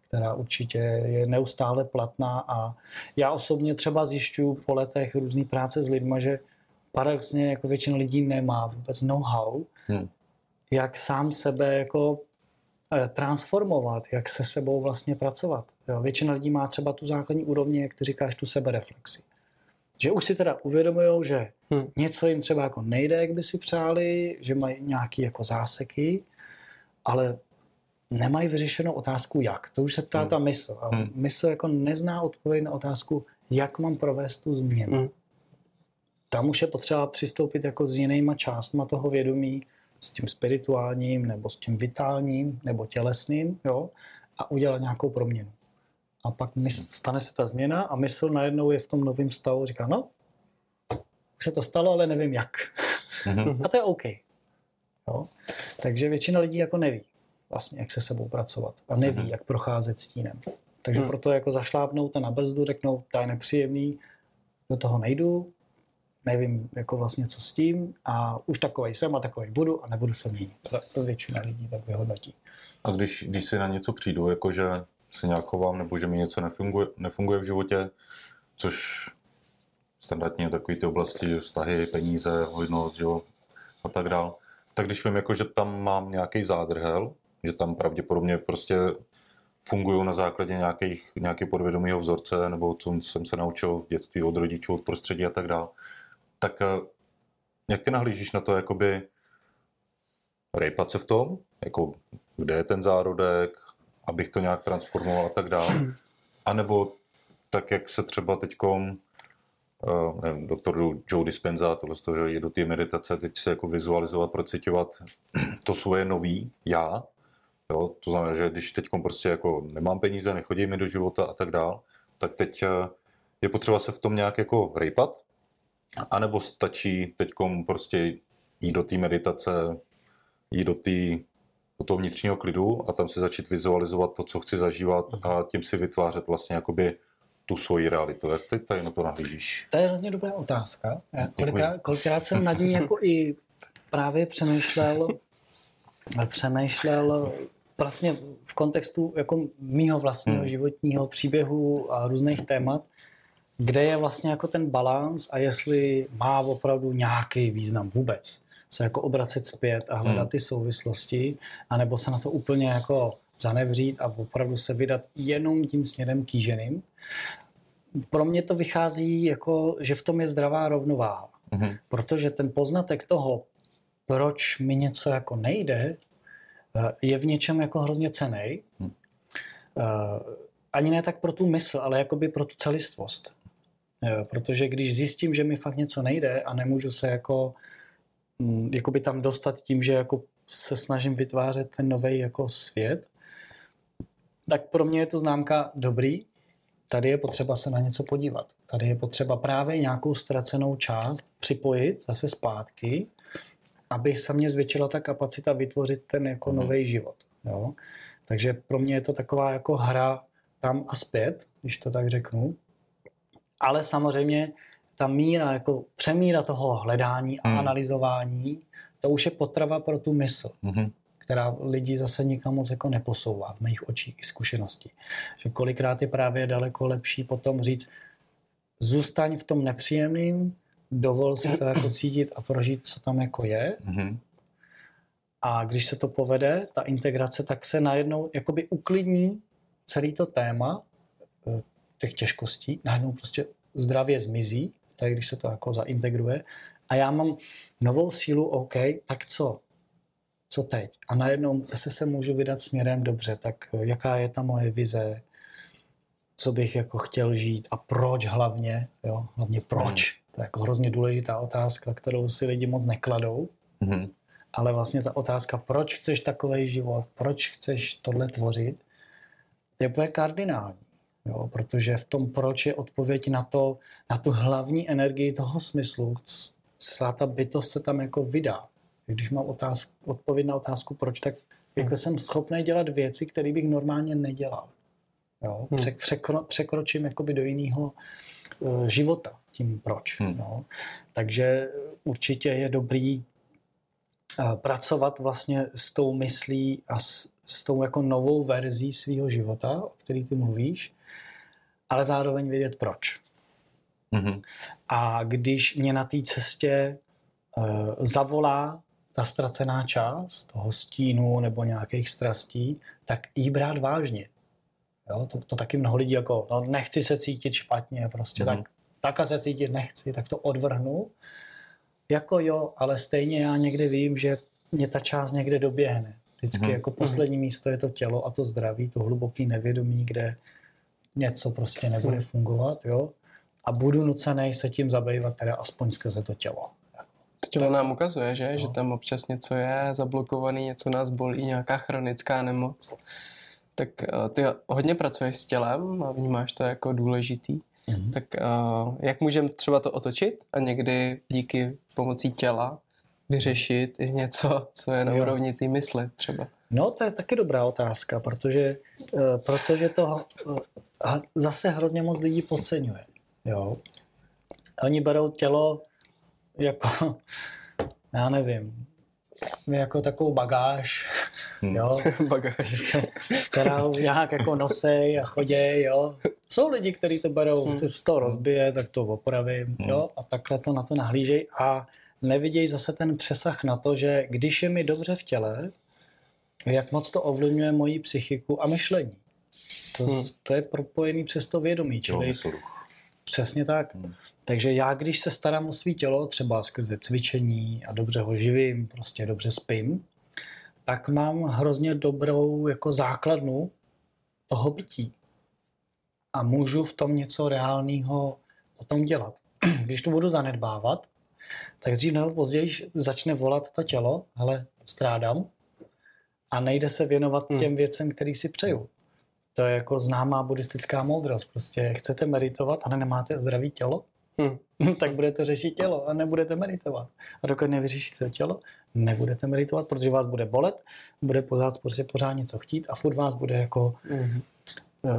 která určitě je neustále platná a já osobně třeba zjišťuju po letech různé práce s lidmi, že paradoxně jako většina lidí nemá vůbec know-how, mm. jak sám sebe jako eh, transformovat, jak se sebou vlastně pracovat. Jo, většina lidí má třeba tu základní úrovni, jak ty říkáš, tu sebereflexi. Že už si teda uvědomují, že hmm. něco jim třeba jako nejde, jak by si přáli, že mají nějaké jako záseky, ale nemají vyřešenou otázku jak. To už se ptá hmm. ta mysl. A hmm. mysl jako nezná odpověď na otázku, jak mám provést tu změnu. Hmm. Tam už je potřeba přistoupit jako s jinýma částma toho vědomí, s tím spirituálním, nebo s tím vitálním, nebo tělesným, jo, a udělat nějakou proměnu a pak mysl, stane se ta změna a mysl najednou je v tom novém stavu, říká, no, už se to stalo, ale nevím jak. Mm-hmm. A to je OK. Jo? Takže většina lidí jako neví vlastně, jak se sebou pracovat a neví, mm-hmm. jak procházet stínem. Takže mm. proto jako zašlápnou to na brzdu, řeknou, to je nepříjemný, do toho nejdu, nevím jako vlastně co s tím a už takový jsem a takový budu a nebudu se měnit. To většina lidí tak vyhodnotí. A když, když si na něco přijdu, jakože se nějak chovám, nebo že mi něco nefunguje, nefunguje v životě, což standardně takový ty oblasti, vztahy, peníze, hojnost, že a tak dál. Tak když vím, jako, že tam mám nějaký zádrhel, že tam pravděpodobně prostě fungují na základě nějakých, nějaký podvědomího vzorce, nebo co jsem se naučil v dětství od rodičů, od prostředí a tak dále, tak eh, jak ty nahlížíš na to, jakoby rejpat se v tom, jako kde je ten zárodek, abych to nějak transformoval a tak dále. A nebo tak, jak se třeba teď uh, nevím, doktor Joe Dispenza, tohle z toho, že je do té meditace, teď se jako vizualizovat, procitovat <clears throat> to svoje nový já, jo, to znamená, že když teď prostě jako nemám peníze, nechodí mi do života a tak dále, tak teď uh, je potřeba se v tom nějak jako rejpat, anebo stačí teď prostě jít do té meditace, jít do té do toho vnitřního klidu a tam si začít vizualizovat to, co chci zažívat a tím si vytvářet vlastně jakoby tu svoji realitu. Jak ty tady na to nahlížíš? To je hrozně dobrá otázka. Kolikrát, kolikrát jsem nad ní jako i právě přemýšlel, přemýšlel vlastně v kontextu jako mýho vlastního hmm. životního příběhu a různých témat, kde je vlastně jako ten balans a jestli má opravdu nějaký význam vůbec se jako obracet zpět a hledat hmm. ty souvislosti, anebo se na to úplně jako zanevřít a opravdu se vydat jenom tím směrem kýženým. Pro mě to vychází jako, že v tom je zdravá rovnováha. Hmm. Protože ten poznatek toho, proč mi něco jako nejde, eh, je v něčem jako hrozně cený. Hmm. Eh, ani ne tak pro tu mysl, ale jakoby pro tu celistvost. Eh, protože když zjistím, že mi fakt něco nejde a nemůžu se jako jakoby tam dostat tím, že jako se snažím vytvářet ten nový jako svět, tak pro mě je to známka dobrý, tady je potřeba se na něco podívat. Tady je potřeba právě nějakou ztracenou část připojit zase zpátky, aby se mě zvětšila ta kapacita vytvořit ten jako mm nový život. Jo? Takže pro mě je to taková jako hra tam a zpět, když to tak řeknu. Ale samozřejmě ta míra, jako přemíra toho hledání a hmm. analyzování, to už je potrava pro tu mysl, hmm. která lidi zase nikam moc jako neposouvá v mých očích i zkušeností. Že kolikrát je právě daleko lepší potom říct, zůstaň v tom nepříjemným, dovol si to jako cítit a prožít, co tam jako je. Mhm. A když se to povede, ta integrace, tak se najednou jakoby uklidní celý to téma eh, těch těžkostí, najednou prostě zdravě zmizí, tak když se to jako zaintegruje. A já mám novou sílu, OK, tak co? Co teď? A najednou zase se můžu vydat směrem dobře, tak jaká je ta moje vize, co bych jako chtěl žít a proč hlavně, jo, hlavně proč. To je jako hrozně důležitá otázka, kterou si lidi moc nekladou, Mhm. ale vlastně ta otázka, proč chceš takový život, proč chceš tohle tvořit, je úplně kardinální. Jo, protože v tom proč je odpověď na, to, na tu hlavní energii toho smyslu, celá ta bytost se tam jako vydá. Když mám otázku, odpověď na otázku proč, tak jako jsem schopný dělat věci, které bych normálně nedělal. Jo? Hmm. Přek, překro, překročím jakoby do jiného uh, života tím proč. Hmm. Jo? Takže určitě je dobrý uh, pracovat vlastně s tou myslí a s, s tou jako novou verzí svého života, o který ty mluvíš, ale zároveň vědět proč. Mhm. A když mě na té cestě uh, zavolá ta ztracená část toho stínu nebo nějakých strastí, tak jí brát vážně. Jo, to, to taky mnoho lidí jako, no nechci se cítit špatně, prostě Mhm. mm. tak, takhle se cítit nechci, tak to odvrhnu. Jako jo, ale stejně já někdy vím, že mě ta část někde doběhne. Vždycky Mhm. jako poslední místo je to tělo a to zdraví, to hluboký nevědomí, kde něco prostě nebude fungovat, jo. A budu nucený se tím zabývat teda aspoň skrze to tělo. To tělo nám ukazuje, že? No. že tam občas něco je zablokovaný, něco nás bolí, nějaká chronická nemoc. Tak eh, ty hodně pracuješ s tělem a vnímáš to jako důležitý. Mhm. Tak uh, jak můžeme třeba to otočit a někdy díky pomocí těla vyřešit i něco, co je na Jo. úrovni té mysli třeba? No, to je taky dobrá otázka, protože, eh, protože to eh, zase hrozně moc lidí podceňuje. Jo? Oni berou tělo jako, <laughs> já nevím, jako takovou bagáž, Hmm. jo, <laughs> Bagáž. <laughs> která nějak jako nosej a choděj, jo. Jsou lidi, kteří to berou, Hmm. to rozbije, tak to opravím, jo, a takhle to na to nahlížej a nevidějí zase ten přesah na to, že když je mi dobře v těle, jak moc to ovlivňuje moji psychiku a myšlení. To, Hmm. to je propojený přes to vědomí, čili přesně tak. Hmm. Takže já, když se starám o svý tělo, třeba skrze cvičení a dobře ho živím, prostě dobře spím, tak mám hrozně dobrou jako základnu toho bytí. A můžu v tom něco reálného potom dělat. <clears throat> Když to budu zanedbávat, tak dřív nebo později začne volat to tělo, hele, strádám, a nejde se věnovat Hmm. těm věcem, který si přeju. To je jako známá buddhistická moudrost. Prostě chcete meditovat, ale nemáte zdravý tělo, Hm. <laughs> tak budete řešit tělo a nebudete meditovat. A dokud nevyřešíte tělo, nebudete meditovat, protože vás bude bolet, bude pořád, prostě pořád něco chtít a furt vás bude jako, Mhm. eh,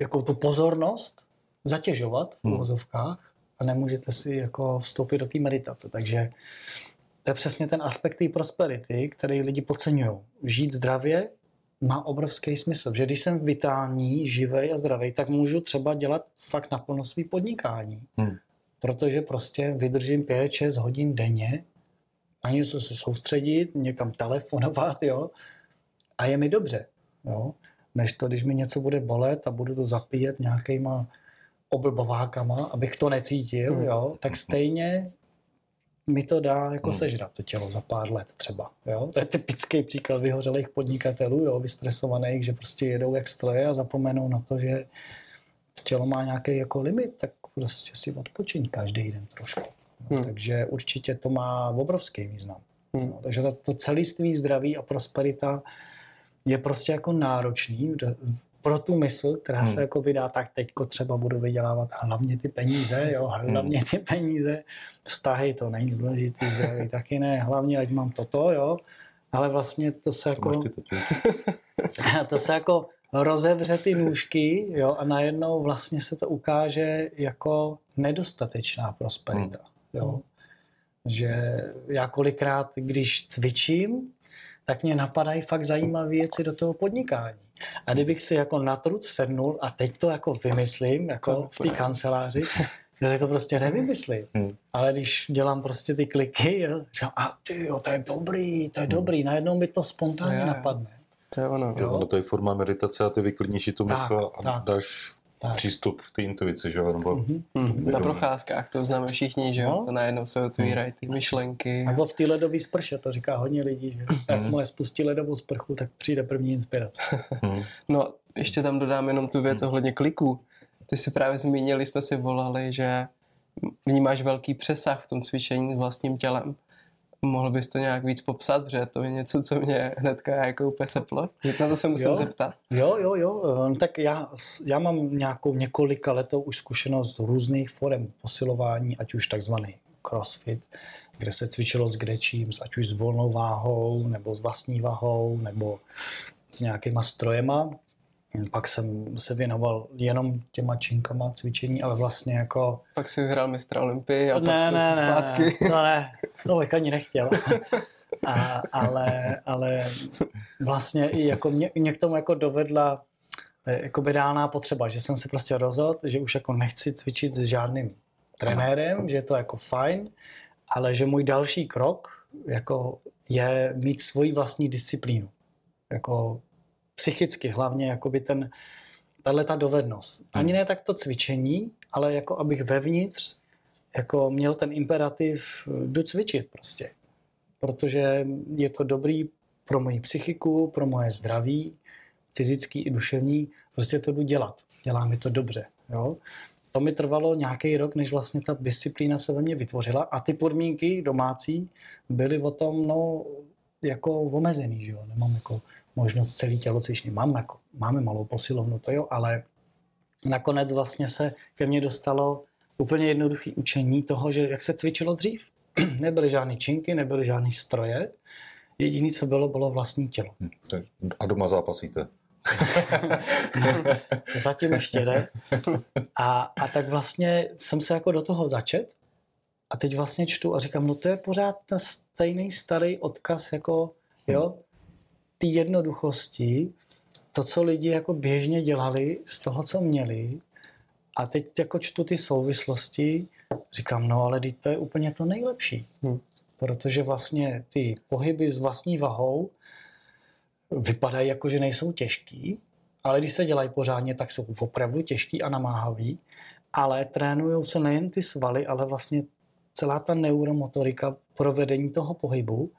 jako tu pozornost zatěžovat v Hmm. a nemůžete si jako vstoupit do té meditace. Takže to je přesně ten aspekt té prosperity, který lidi podceňují. Žít zdravě má obrovský smysl, že když jsem vitální, živej a zdravý, tak můžu třeba dělat fakt naplno svý podnikání. Hmm. Protože prostě vydržím 5-6 hodin denně na něco se soustředit, někam telefonovat, jo, a je mi dobře, jo. Než to, když mi něco bude bolet a budu to zapíjet nějakýma oblbovákama, abych to necítil, Hmm. jo, tak stejně mi to dá jako Hmm. sežrat to tělo za pár let třeba. Jo? To je typický příklad vyhořelých podnikatelů, jo? vystresovaných, že prostě jedou jak stroje a zapomenou na to, že tělo má nějaký jako limit, tak prostě si odpočiň každý den trošku. No, Hmm. Takže určitě to má obrovský význam. Hmm. No, takže to, to celiství zdraví a prosperita je prostě jako náročný pro tu mysl, která Hmm. se jako vydá, tak teďko třeba budu vydělávat hlavně ty peníze, jo, hlavně ty peníze, vztahy to není důležitý, zdraví taky ne, hlavně ať mám toto, jo, ale vlastně to se To jako, <laughs> to se jako rozevře ty nůžky, jo, a najednou vlastně se to ukáže jako nedostatečná prosperita, jo. Že já kolikrát, když cvičím, tak mě napadají fakt zajímavé věci do toho podnikání. A kdybych si jako na truc sednul a teď to jako vymyslím, jako v té kanceláři, <laughs> že to prostě nevymyslím. Hmm. Ale když dělám prostě ty kliky, jo, říkám, a ty jo, to je dobrý, to je hmm. dobrý, najednou mi to spontánně je, napadne. To je ono. Jo, ono to je forma meditace a ty vyklidníš tu mysl a tak. dáš tak. přístup k té intuici, že jo? Nebo mm-hmm. Na procházkách, to známe všichni, že jo? No. Najednou se otvírají ty myšlenky. Nebo v té ledové sprše, to říká hodně lidí, že jakmile spustí ledovou sprchu, tak přijde první inspirace. <laughs> Mhm. no, ještě tam dodám jenom tu věc ohledně kliků. Ty si právě zmínili, jsme si volali, že vnímáš velký přesah v tom cvičení s vlastním tělem. Mohl bys to nějak víc popsat, že to je něco, co mě hnedka jako úplně seplo. Na to se musím jo, zeptat. Jo, jo, jo. Ehm, tak já, já mám nějakou několika letou už zkušenost z různých forem posilování, ať už takzvaný crossfit, kde se cvičilo s kdečím, ať už s volnou váhou, nebo s vlastní váhou, nebo s nějakýma strojema. Pak jsem se věnoval jenom těma činkama cvičení, ale vlastně jako... Pak si vyhrál mistra Olympii a ne, pak ne, se zpátky. Ne, no ne, to bych ani nechtěl. <laughs> A, ale, ale vlastně i jako mě, mě k tomu jako dovedla eh, jako reálná potřeba, že jsem se prostě rozhodl, že už jako nechci cvičit s žádným trenérem, že je to jako fajn, ale že můj další krok jako je mít svoji vlastní disciplínu. Jako psychicky hlavně jakoby ten, tahle ta dovednost. Ani hmm. ne tak to cvičení, ale jako abych vevnitř jako měl ten imperativ jdu cvičit prostě. Protože je to dobrý pro moji psychiku, pro moje zdraví, fyzický i duševní, prostě to jdu dělat. Dělá mi to dobře. Jo? To mi trvalo nějaký rok, než vlastně ta disciplína se ve mně vytvořila a ty podmínky domácí byly o tom, no, jako omezený, že jo? Nemám jako možnost celý tělocvičný. Mám jako, máme malou posilovnu, to jo, ale nakonec vlastně se ke mně dostalo úplně jednoduché učení toho, že jak se cvičilo dřív. <clears throat> nebyly žádné činky, nebyly žádné stroje, jediné, co bylo, bylo vlastní tělo. Hm, a doma zápasíte? <laughs> Zatím ještě ne. A, a tak vlastně jsem se jako do toho začet a teď vlastně čtu a říkám, no to je pořád ten stejný starý odkaz jako, jo, té jednoduchosti, to, co lidi jako běžně dělali z toho, co měli, a teď jako čtu ty souvislosti, říkám, no ale teď to je úplně to nejlepší. Hmm. Protože vlastně ty pohyby s vlastní vahou vypadají jako, že nejsou těžký, ale když se dělají pořádně, tak jsou opravdu těžký a namáhavý, ale trénují se nejen ty svaly, ale vlastně celá ta neuromotorika provedení toho pohybu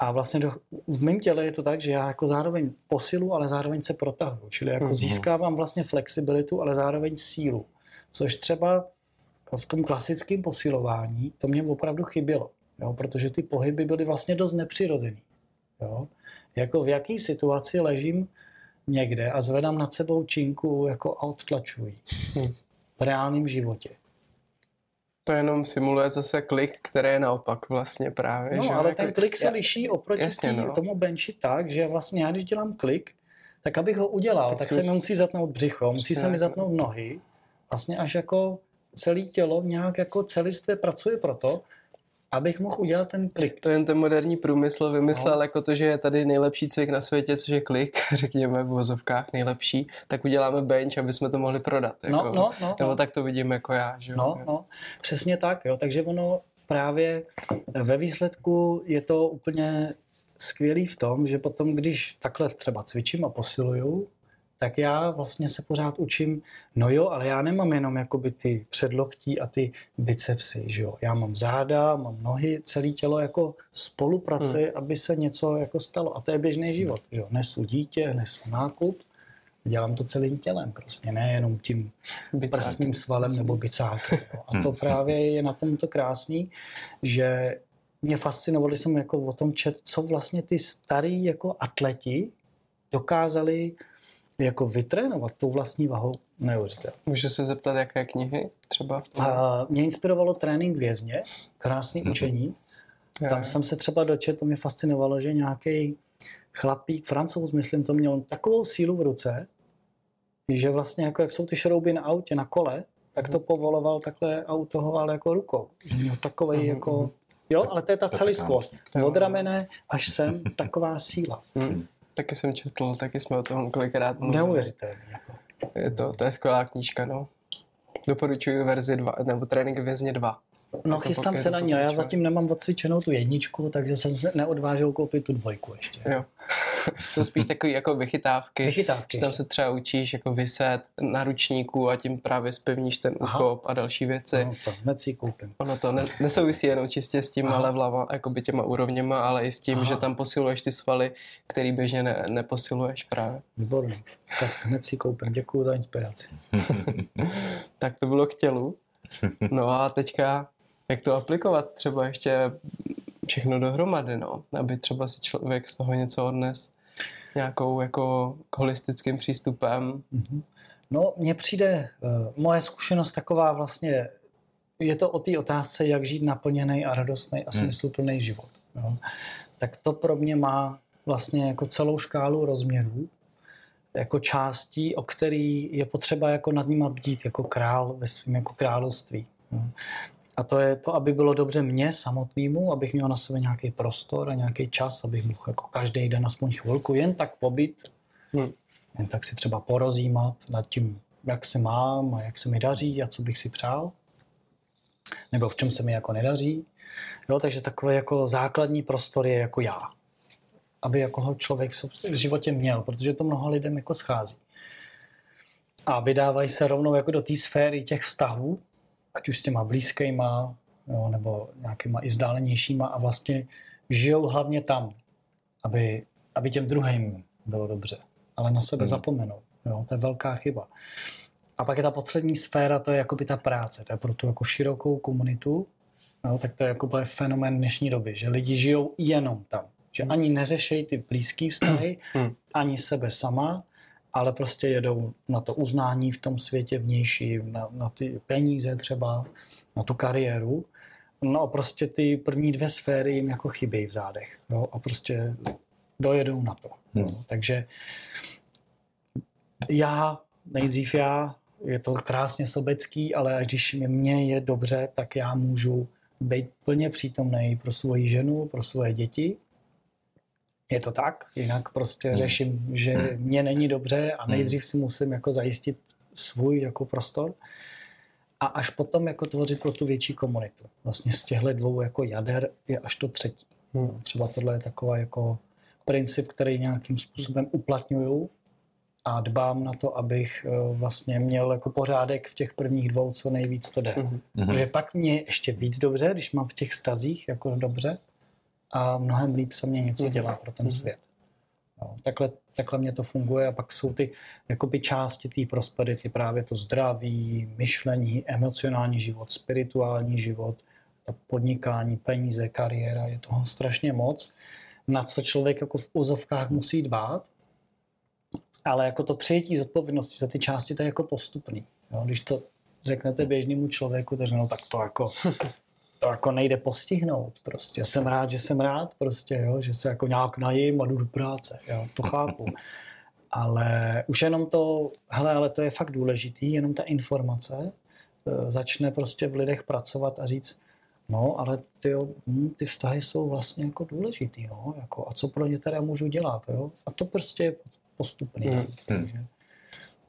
a vlastně do, v mém těle je to tak, že já jako zároveň posilu, ale zároveň se protahuju. Čili jako mm-hmm. získávám vlastně flexibilitu, ale zároveň sílu. Což třeba v tom klasickém posilování to mě opravdu chybělo. Jo? Protože ty pohyby byly vlastně dost nepřirozený. Jo? Jako v jaký situaci ležím někde a zvedám nad sebou činku jako a odtlačuji. Hm. V reálném životě to jenom simuluje zase klik, který je naopak vlastně právě. No, že? ale ten klik se liší oproti jasně, tý, no. tomu benchi tak, že vlastně já když dělám klik, tak abych ho udělal, tak, tak se mi musí zatnout břicho, musí se mi zatnout nohy, vlastně až jako celé tělo nějak jako celistvě pracuje proto, abych mohl udělat ten klik. To jen ten moderní průmysl vymyslel no. jako to, že je tady nejlepší cvik na světě, což je klik, <laughs> řekněme v vozovkách nejlepší, tak uděláme bench, aby jsme to mohli prodat. No, jako, no, no, no, nebo no. tak to vidím jako já. Že no, no, přesně tak. Jo. Takže ono právě ve výsledku je to úplně skvělý v tom, že potom, když takhle třeba cvičím a posiluju, tak já vlastně se pořád učím, no jo, ale já nemám jenom jakoby ty předloktí a ty bicepsy, že jo. Já mám záda, mám nohy, celé tělo jako spolupracuje, hmm. aby se něco jako stalo. A to je běžný život, že jo. Nesu dítě, nesu nákup, dělám to celým tělem prostě, ne jenom tím Bicáky. prsním svalem nebo bicákem. Jo. A to hmm. právě je na tomto krásný, že mě fascinovali jsem jako o tom čet, co vlastně ty starý jako atleti dokázali jako vytrénovat tou vlastní vahou neuvěřitelné. Můžu se zeptat, jaké knihy třeba? V tom? A mě inspirovalo trénink vězně, krásný mm-hmm. učení. Tam je. jsem se třeba dočetl, to mě fascinovalo, že nějaký chlapík, francouz, myslím, to měl takovou sílu v ruce, že vlastně jako jak jsou ty šrouby na autě, na kole, tak to mhm. povoloval takhle auto ale jako rukou. Že měl takový mm-hmm. jako Jo, ale to je ta celistvost. Od ramene až sem taková síla. Hmm. Taky jsem četl, taky jsme o tom kolikrát mluvili. Neuvěřitelný. Jako. Je to, to je skvělá knížka, no. Doporučuji verzi 2, nebo trénink vězně 2. No Jako chystám se na ní, ale já zatím nemám odcvičenou tu jedničku, takže jsem se neodvážil koupit tu dvojku ještě. Jo. <laughs> to spíš takový jako vychytávky. Vychytávky Že tam se třeba učíš jako vyset na ručníku a tím právě spevníš ten úchop a další věci. No, to hned si koupím. Ono to ne, nesouvisí jenom čistě s tím Aha. levlama, jakoby těma úrovněma, ale i s tím, Aha. že tam posiluješ ty svaly, který běžně ne, neposiluješ právě. Výborný. Tak hned si koupím. Děkuji za inspiraci. <laughs> Tak to bylo k tělu. No a teďka, jak to aplikovat třeba ještě všechno dohromady, no, aby třeba si člověk z toho něco odnes nějakou jako holistickým přístupem. Mhm. No, mně přijde uh, moje zkušenost taková vlastně, je to o té otázce, jak žít naplněný a radostný a Hmm. smysluplný život. Jo. Tak to pro mě má vlastně jako celou škálu rozměrů, jako částí, o který je potřeba jako nad nima bdít jako král ve svém jako království. Jo. A to je to, aby bylo dobře mně samotnému, abych měl na sebe nějaký prostor a nějaký čas, abych mohl jako každý den aspoň chvilku jen tak pobyt Hm. jen tak si třeba porozjímat nad tím, jak se mám a jak se mi daří a co bych si přál. Nebo v čem se mi jako nedaří. Jo, takže takový jako základní prostor je jako já. Aby jako ho člověk v životě měl, protože to mnoha lidem jako schází. A vydávají se rovnou jako do té sféry těch vztahů, ať už s těma blízkýma, jo, nebo nějakýma i vzdálenějšíma a vlastně žijou hlavně tam, aby, aby těm druhým bylo dobře ale na sebe Mhm. zapomenou. Jo? To je velká chyba. A pak je ta poslední sféra, to je jakoby ta práce. To je pro tu jako širokou komunitu. Jo? Tak to je jako fenomén dnešní doby, že lidi žijou jenom tam. Že ani neřešejí ty blízký vztahy, Mhm. ani sebe sama, ale prostě jedou na to uznání v tom světě vnějším, na, na ty peníze třeba, na tu kariéru. No a prostě ty první dvě sféry jim jako chybějí v zádech. Jo? A prostě dojedou na to. Hmm. Jo? Takže já, nejdřív já, je to krásně sobecký, ale až když mě- mně je dobře, tak já můžu být plně přítomný pro svoji ženu, pro svoje děti. Je to tak, jinak prostě Hmm. řeším, že mě není dobře a nejdřív si musím jako zajistit svůj jako prostor a až potom jako tvořit pro tu větší komunitu. Vlastně z těchto dvou jako jader je až to třetí. Hmm. Třeba tohle je takový jako princip, který nějakým způsobem uplatňuju a dbám na to, abych eh, vlastně měl jako pořádek v těch prvních dvou, co nejvíc to jde. Mhm. Protože pak mě je ještě víc dobře, když mám v těch stazích jako dobře a mnohem líp se mě něco Mhm. dělá pro ten Mhm. svět. No, takhle, takhle mě to funguje a pak jsou ty jakoby části té prosperity, právě to zdraví, myšlení, emocionální život, spirituální život, podnikání, peníze, kariéra, je toho strašně moc, na co člověk jako v úzovkách musí dbát, ale jako to přijetí zodpovědnosti za ty části, to je jako postupný. Jo? Když to řeknete běžnému člověku, tak no tak to jako, <laughs> to jako nejde postihnout prostě. Jsem rád, že jsem rád prostě, jo? že se jako nějak najím a jdu do práce, jo? to chápu. <laughs> Ale už jenom to, hele, ale to je fakt důležitý, jenom ta informace e, začne prostě v lidech pracovat a říct, no, ale ty, hm, ty vztahy jsou vlastně jako důležitý, no, jako, a co pro ně teda můžu dělat, jo? A to prostě je postupný. Hmm. Takže,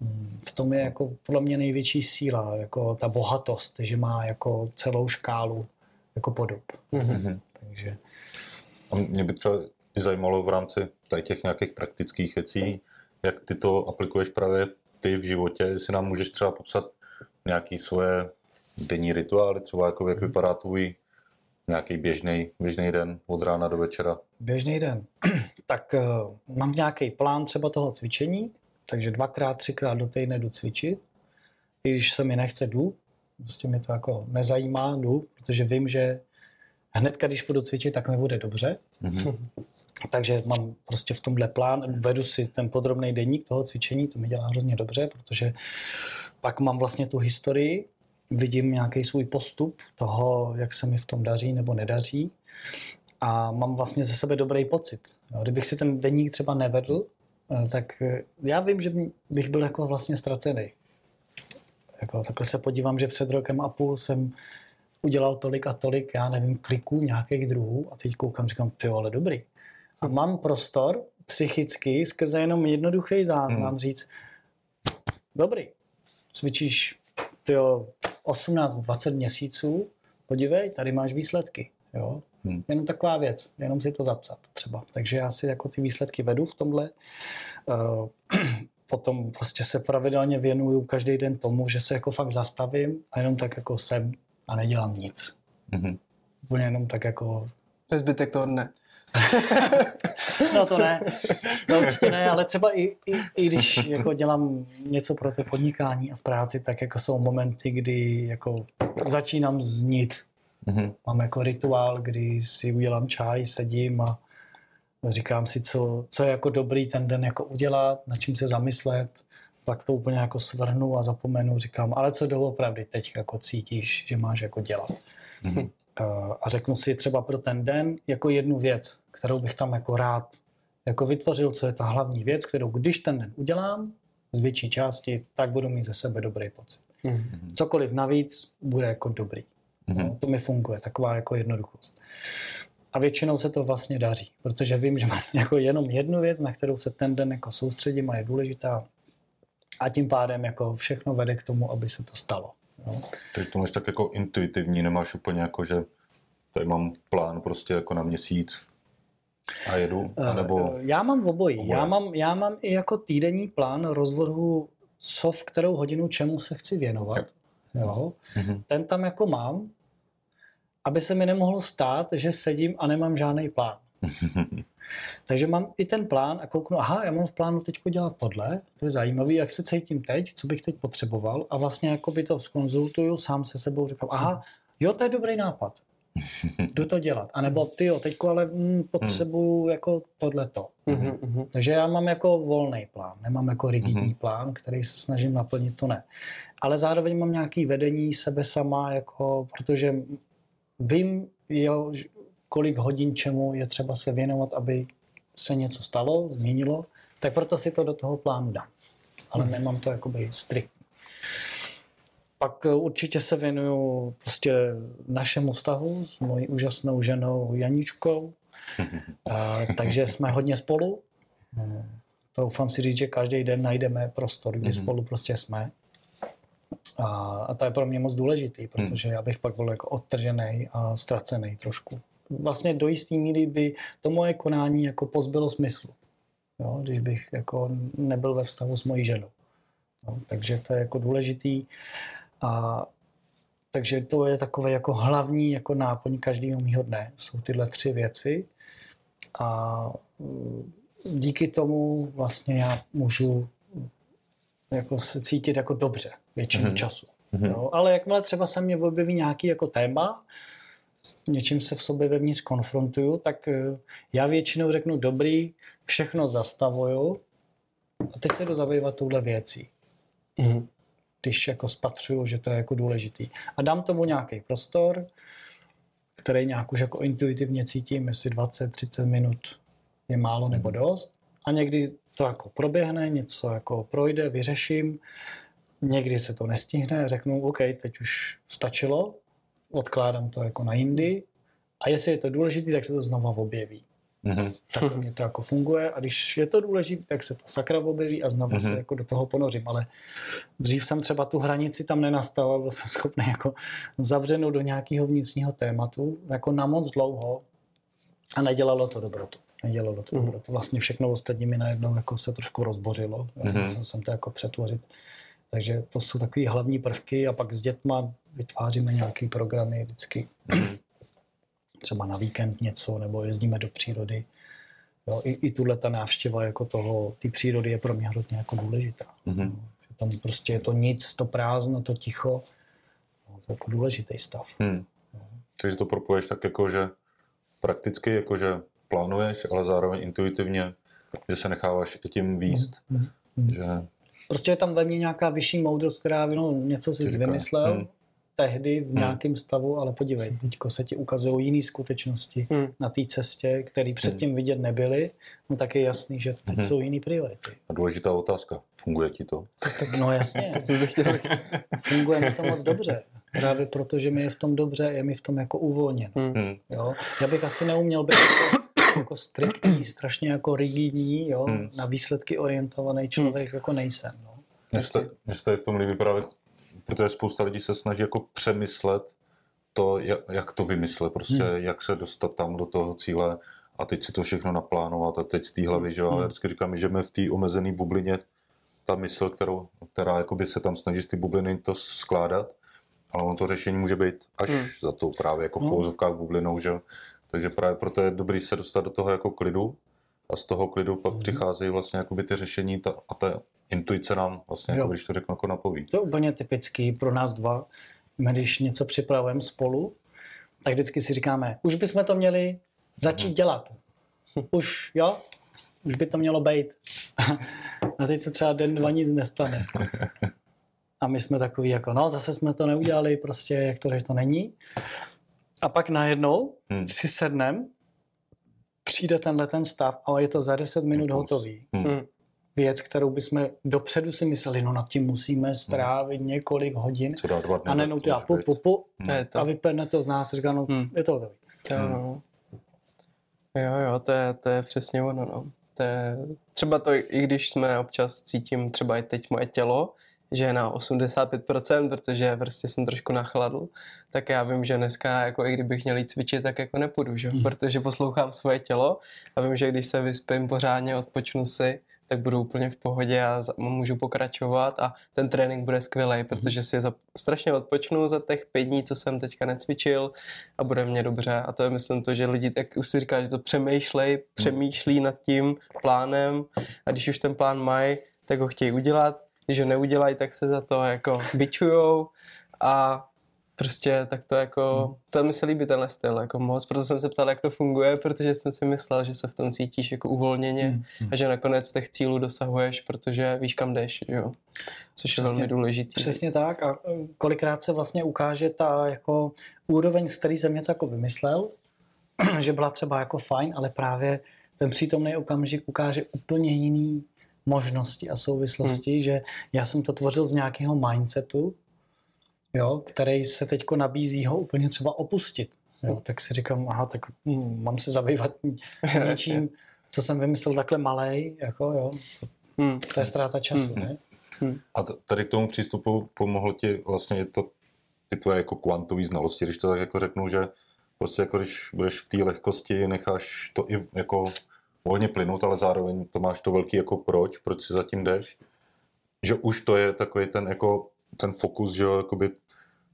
hm, v tom je jako podle mě největší síla, jako ta bohatost, že má jako celou škálu jako podob. Mhm. Mhm. Takže A mě by třeba i zajímalo v rámci tady těch nějakých praktických věcí, jak ty to aplikuješ právě ty v životě, jestli nám můžeš třeba popsat nějaký svoje denní rituály, třeba jako jak vypadá tvůj nějaký běžný, běžný den od rána do večera. běžný den. <clears throat> tak uh, mám nějaký plán třeba toho cvičení, takže dvakrát, třikrát do týdne jdu cvičit. I když se mi nechce, jdu. Prostě mě to jako nezajímá, jdu, protože vím, že hned, když budu cvičit, tak mi bude dobře. Mhm. <laughs> Takže mám prostě v tomhle plán, vedu si ten podrobný denník toho cvičení, to mi dělá hrozně dobře, protože pak mám vlastně tu historii, vidím nějaký svůj postup toho, jak se mi v tom daří nebo nedaří a mám vlastně ze sebe dobrý pocit. Jo, kdybych si ten denník třeba nevedl, eh, tak eh, já vím, že bych byl jako vlastně ztracený. Jako, takhle se podívám, že před rokem a půl jsem udělal tolik a tolik, já nevím, kliků nějakých druhů a teď koukám, říkám, ty ale dobrý. A mám prostor psychicky skrze jenom jednoduchý záznam hmm. říct, dobrý, cvičíš tyjo, 18-20 měsíců, podívej, tady máš výsledky. Jo? Hmm. Jenom taková věc, jenom si to zapsat třeba. Takže já si jako ty výsledky vedu v tomhle. Uh, potom prostě se pravidelně věnuju každý den tomu, že se jako fakt zastavím a jenom tak jako jsem a nedělám nic. Mm-hmm. Úplně jenom tak jako... To je zbytek toho dne. <laughs> no to ne, no určitě ne, ale třeba i, i, i když jako dělám něco pro to podnikání a v práci, tak jako jsou momenty, kdy jako začínám z nic. Mm-hmm. Mám jako rituál, kdy si udělám čaj, sedím a říkám si, co, co je jako dobrý ten den jako udělat, na čím se zamyslet, pak to úplně jako svrhnu a zapomenu, říkám, ale co doopravdy teď jako cítíš, že máš jako dělat. Mm-hmm. A řeknu si třeba pro ten den jako jednu věc, kterou bych tam jako rád jako vytvořil, co je ta hlavní věc, kterou když ten den udělám z větší části, tak budu mít ze sebe dobrý pocit. Mm-hmm. Cokoliv navíc bude jako dobrý. Mm-hmm. No, to mi funguje, taková jako jednoduchost. A většinou se to vlastně daří, protože vím, že mám <laughs> jako jenom jednu věc, na kterou se ten den jako soustředím a je důležitá. A tím pádem jako všechno vede k tomu, aby se to stalo. Jo. Takže to máš tak jako intuitivní, nemáš úplně jako, že tady mám plán prostě jako na měsíc a jedu, eh, anebo... Já mám v obojí. Já mám, já mám i jako týdenní plán rozvrhu, co v kterou hodinu čemu se chci věnovat. Jo. Mm-hmm. Ten tam jako mám, aby se mi nemohlo stát, že sedím a nemám žádný plán. <laughs> Takže mám i ten plán a kouknu, aha, já mám v plánu teď dělat tohle, to je zajímavé, jak se cítím teď, co bych teď potřeboval a vlastně jako by to skonzultuju sám se sebou, říkám, aha, jo, to je dobrý nápad, <laughs> jdu to dělat. A nebo ty jo, teďko ale mm, potřebuju jako tohleto. Mm-hmm. Takže já mám jako volný plán, nemám jako rigidní mm-hmm. plán, který se snažím naplnit, to ne. Ale zároveň mám nějaký vedení sebe sama, jako, protože vím, jo, kolik hodin čemu je třeba se věnovat, aby se něco stalo, změnilo, tak proto si to do toho plánu dám. Ale hmm. nemám to jakoby strikt. Pak eh, určitě se věnuju prostě našemu vztahu s mojí úžasnou ženou Janičkou. A, takže jsme hodně spolu. Doufám si říct, že každý den najdeme prostor, kdy mm-hmm. spolu prostě jsme. A, a to je pro mě moc důležitý, protože já bych pak byl jako odtržený a ztracený trošku vlastně do jisté míry by to moje konání jako pozbylo smyslu, jo, když bych jako nebyl ve vztahu s mojí ženou. No, takže to je jako důležitý. A takže to je takové jako hlavní jako náplň každého mýho dne. Jsou tyhle tři věci. A díky tomu vlastně já můžu jako se cítit jako dobře většinu mm-hmm. času. Mm-hmm. No, ale jakmile třeba se mě objeví nějaký jako téma, něčím se v sobě vevnitř konfrontuju, tak eh, já většinou řeknu dobrý, všechno zastavuju a teď se jdu zabývat touhle věcí. Mm. Když jako spatřuju, že to je jako důležitý. A dám tomu nějaký prostor, který nějak už jako intuitivně cítím, jestli 20-30 minut je málo nebo mhm. dost. A někdy to jako proběhne, něco jako projde, vyřeším. Někdy se to nestihne, řeknu, OK, teď už stačilo, odkládám to jako na jindy a jestli je to důležité, tak se to znova objeví. Mm-hmm. Tak mě to jako funguje a když je to důležité, tak se to sakra objeví a znova mm-hmm. se jako do toho ponořím, ale dřív jsem třeba tu hranici tam nenastavil, byl jsem schopný jako zavřenout do nějakého vnitřního tématu jako na moc dlouho a nedělalo to dobrotu. Nedělalo to mm-hmm. dobrotu. Vlastně všechno ostatní mi najednou jako se trošku rozbořilo. Mm-hmm. Jsem to jako přetvořit. Takže to jsou takové hlavní prvky a pak s dětma vytváříme nějaké programy vždycky. Třeba na víkend něco, nebo jezdíme do přírody. Jo, i, i tuhle ta návštěva jako toho, ty přírody je pro mě hrozně jako důležitá. Mm-hmm. Že tam prostě je to nic, to prázdno, to ticho. No, to je jako důležitý stav. Mm. Takže to propoješ tak jako, že prakticky jako, že plánuješ, ale zároveň intuitivně, že se necháváš i tím výst. Mm-hmm. Že Prostě je tam ve mně nějaká vyšší moudrost, která no, něco si vymyslel hmm. tehdy v hmm. nějakém stavu, ale podívej, teďko se ti ukazují jiné skutečnosti hmm. na té cestě, které předtím hmm. vidět nebyly, no tak je jasný, že teď hmm. jsou jiné priority. A důležitá otázka, funguje ti to? Tak, no jasně, <laughs> funguje mi to moc dobře. Právě proto, že mi je v tom dobře, je mi v tom jako uvolněn. Hmm. Hmm. Jo? Já bych asi neuměl být jako, <coughs> jako striktní, strašně jako rigidní, jo? Hmm. na výsledky orientovaný člověk jako nejsem. No. Mně se, se tady v tom líbí právě, protože spousta lidí se snaží jako přemyslet to, jak, jak to vymyslet, prostě Hmm. jak se dostat tam do toho cíle a teď si to všechno naplánovat a teď z té hlavy, že jo, ale Hmm. já vždycky říkám, že jsme v té omezené bublině, ta mysl, kterou, která jakoby se tam snaží z té bubliny to skládat, ale ono to řešení může být až Hmm. za tou právě jako v No. fouzovkách bublinou, že jo. Takže právě proto je dobrý se dostat do toho jako klidu a z toho klidu pak Mhm. přicházejí vlastně jakoby ty řešení ta, a ta intuice nám vlastně, jako, když to řeknu, jako napoví. To je úplně typický pro nás dva. My, když něco připravujeme spolu, tak vždycky si říkáme, už bychom to měli začít dělat. Už, jo? Už by to mělo být. <laughs> A teď se třeba den, dva nic nestane. <laughs> A my jsme takový jako, no, zase jsme to neudělali, prostě, jak to, že to není. A pak najednou Hmm. si sednem, přijde tenhle ten stav a je to za 10 minut Impuls. hotový Hmm. Hmm. věc, kterou bychom dopředu si mysleli, no nad tím musíme strávit několik hodin. Co dá dva dny. A najednou tak ty to a pu, To je to. a vypadne to z nás, říká, no, Hmm. je to hotový. Jo, Hmm. no. jo, jo, to je, to je přesně ono, no. To je, třeba to, i když jsme občas cítím, třeba i teď moje tělo, že na 85%, protože prostě jsem trošku nachladl, tak já vím, že dneska, jako i kdybych měl jít cvičit, tak jako nepůjdu, že? Mhm. protože poslouchám svoje tělo a vím, že když se vyspím pořádně, odpočnu si, tak budu úplně v pohodě a můžu pokračovat a ten trénink bude skvělý, protože si za, strašně odpočnu za těch pět dní, co jsem teďka necvičil a bude mě dobře. A to je myslím to, že lidi, tak už si říká, že to přemýšlej, přemýšlí nad tím plánem a když už ten plán mají, tak ho chtějí udělat. Když ho neudělají, tak se za to jako bičujou a prostě tak to jako, to mi se líbí tenhle styl jako moc, proto jsem se ptal, jak to funguje, protože jsem si myslel, že se v tom cítíš jako uvolněně. Hmm. a že nakonec těch cílů dosahuješ, protože víš, kam jdeš, jo? Což Přesně. je velmi důležitý. Přesně tak a e, kolikrát se vlastně ukáže ta jako úroveň, z který jsem něco jako vymyslel, <clears throat> že byla třeba jako fajn, ale právě ten přítomný okamžik ukáže úplně jiný možnosti a souvislosti, hmm. že já jsem to tvořil z nějakého mindsetu, jo, který se teďko nabízí ho úplně třeba opustit. Jo, tak si říkám, aha, tak hm, mám se zabývat <laughs> něčím, co jsem vymyslel takhle malej, jako jo, Hmm. to je ztráta času, Hmm. ne? A t- tady k tomu přístupu pomohlo ti vlastně to, ty tvoje jako kvantové znalosti, když to tak jako řeknu, že prostě jako když budeš v té lehkosti, necháš to i jako volně plynout, ale zároveň to máš to velký jako proč, proč si zatím jdeš, že už to je takový ten jako ten fokus, že jo, jakoby,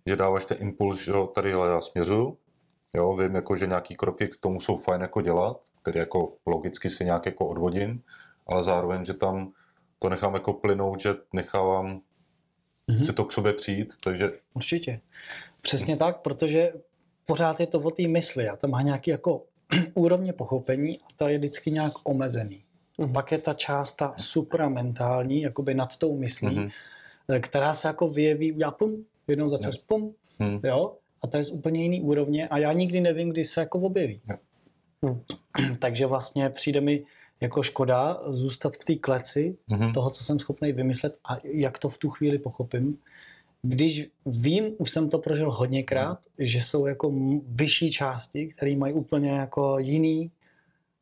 že dáváš ten impuls, že jo, tady hele, já směřuju, jo, vím jako, že nějaký kroky k tomu jsou fajn jako dělat, který jako logicky si nějak jako odvodím, ale zároveň, že tam to nechám jako plynout, že nechávám Mhm. si to k sobě přijít, takže Určitě. Přesně tak, protože pořád je to o té mysli a tam má nějaký jako <clears throat> úrovně pochopení a ta je vždycky nějak omezený. Mhm. Pak je ta část ta supramentální, jakoby nad tou myslí, Mhm. eh, která se jako vyjeví, já pum, jednou za čas pum, hm, jo, a to je z úplně jiný úrovně a já nikdy nevím, kdy se jako objeví. Jo. Mhm. <clears throat> Takže vlastně přijde mi jako škoda zůstat v té kleci mhm, toho, co jsem schopný vymyslet a jak to v tu chvíli pochopím. Když vím, už jsem to prožil hodněkrát, že jsou jako vyšší části, které mají úplně jako jiný,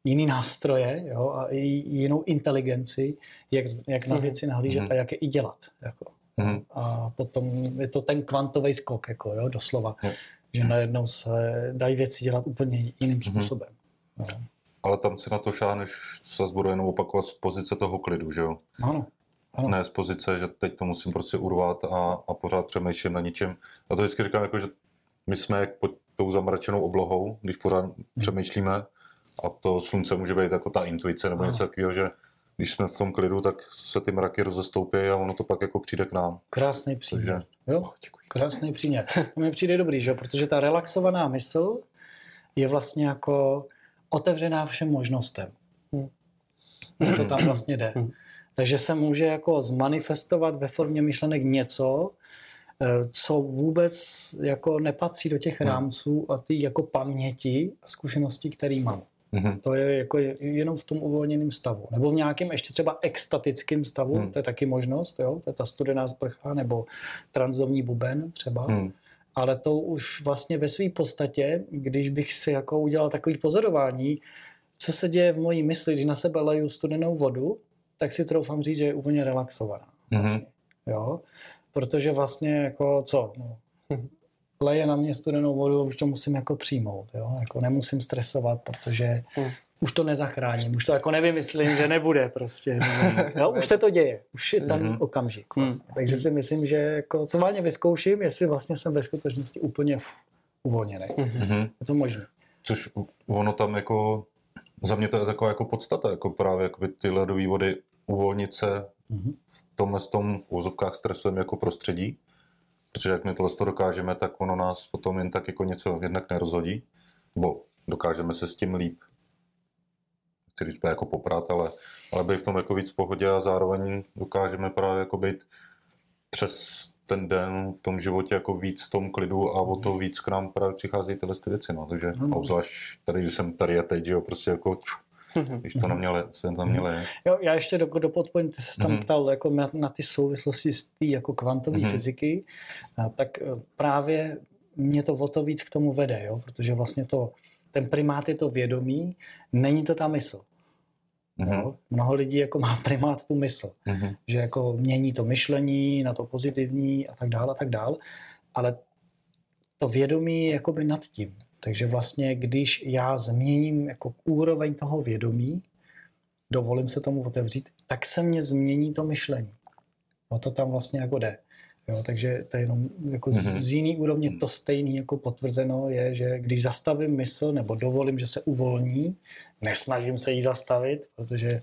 jiný nástroje jo, a i jinou inteligenci, jak, jak na Mhm. věci nahlížet Mhm. a jak je i dělat. Jako. mhm. A potom je to ten kvantový skok, jako, jo, doslova, Jo. že najednou se dají věci dělat úplně jiným Mhm. způsobem. No. Ale tam si na to šáneš, co zase budu jenom opakovat, z pozice toho klidu, že jo? Ano. Ano. Ne z pozice, že teď to musím prostě urvat a, a pořád přemýšlím na něčem. Já to vždycky říkám, jako, že my jsme jak pod tou zamračenou oblohou, když pořád přemýšlíme a to slunce může být jako ta intuice nebo Ano. něco takového, že když jsme v tom klidu, tak se ty mraky rozestoupí a ono to pak jako přijde k nám. Krásný příměr. Takže- Jo? Krásný příměr. To mi přijde dobrý, že? jo? protože ta relaxovaná mysl je vlastně jako otevřená všem možnostem. Hmm. To tam vlastně jde. Hmm. Takže se může jako zmanifestovat ve formě myšlenek něco, eh, co vůbec jako nepatří do těch Hmm. rámců a ty jako paměti a zkušenosti, které mám. Mhm. To je jako je- jenom v tom uvolněném stavu. Nebo v nějakém ještě třeba extatickém stavu, Hmm. hmm. to je taky možnost, jo? to je ta studená sprcha, nebo transdomní buben třeba. Hmm. ale to už vlastně ve své podstatě, když bych si jako udělal takový pozorování, co se děje v mojí mysli, když na sebe leju studenou vodu, tak si troufám říct, že je úplně relaxovaná. Vlastně, mm-hmm. jo? Protože vlastně jako co, no, leje na mě studenou vodu, už to musím jako přijmout, jo? Jako nemusím stresovat, protože mm. už to nezachráním, už to jako nevymyslím, že nebude prostě. No, už se to děje, už je tam mm-hmm. okamžik. Vlastně. Mm. Takže si myslím, že jako, co válně vyzkouším, jestli vlastně jsem ve skutečnosti úplně uvolněný. Mm-hmm. Je to možné. Což ono tam jako za mě to je taková jako podstata, jako právě jakoby ty ledové vody uvolnit se mm-hmm. v tomhle tom v úzovkách stresujeme jako prostředí, protože jak my tohle to dokážeme, tak ono nás potom jen tak jako něco jednak nerozhodí, bo dokážeme se s tím líp chci říct jako poprat, ale, ale být v tom jako víc v pohodě a zároveň dokážeme právě jako být přes ten den v tom životě jako víc v tom klidu a o to mhm. víc k nám právě přichází tyhle ty věci, no. takže hmm. obzvlášť tady, když jsem tady a teď, že jo, prostě jako mhm. když to na mě, se tam měli. Jo, já ještě do, do podpojím, ty se tam mm-hmm. ptal jako na, na ty souvislosti z té jako kvantové mm-hmm. fyziky, a, tak e, právě mě to o to víc k tomu vede, jo? protože vlastně to, ten primát je to vědomí, není to ta mysl. Mm-hmm. Jo? Mnoho lidí jako má primát tu mysl, mm-hmm. že jako mění to myšlení na to pozitivní a tak dále a tak dále, ale to vědomí je jakoby nad tím. Takže vlastně, když já změním jako úroveň toho vědomí, dovolím se tomu otevřít, tak se mě změní to myšlení. O to tam vlastně jako jde. Jo, takže to je jenom jako mm-hmm. z jiný úrovně to stejné jako potvrzeno je, že když zastavím mysl nebo dovolím, že se uvolní, nesnažím se jí zastavit, protože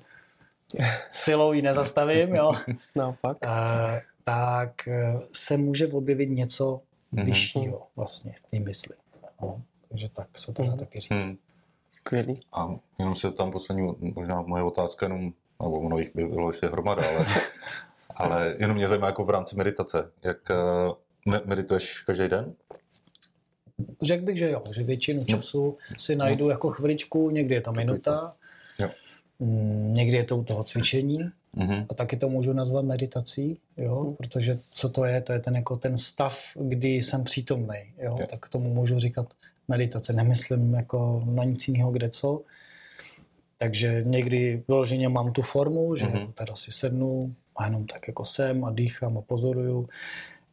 silou ji nezastavím, jo, no, pak. A, tak e, se může objevit něco mm-hmm. vyššího vlastně v té mysli. No, takže tak se to dá mm-hmm. taky říct. Mm. Skvělý. A jenom se tam poslední, možná moje otázka, jenom, nebo ono jich by bylo ještě hromada, ale <laughs> Ale jenom mě zajímá jako v rámci meditace. Jak uh, medituješ každý den? Řekl bych, že jo, že většinu no. času no. si najdu no. jako chviličku, někdy je to minuta, jo. Mm, někdy je to u toho cvičení mm-hmm. a taky to můžu nazvat meditací, jo, mm. protože co to je, to je ten, jako ten stav, kdy jsem přítomný, jo, jo. tak tomu můžu říkat meditace, nemyslím jako na nic jiného, kde co, takže někdy vyloženě mám tu formu, že mm-hmm. teda si sednu, a jenom tak jako jsem a dýchám a pozoruju.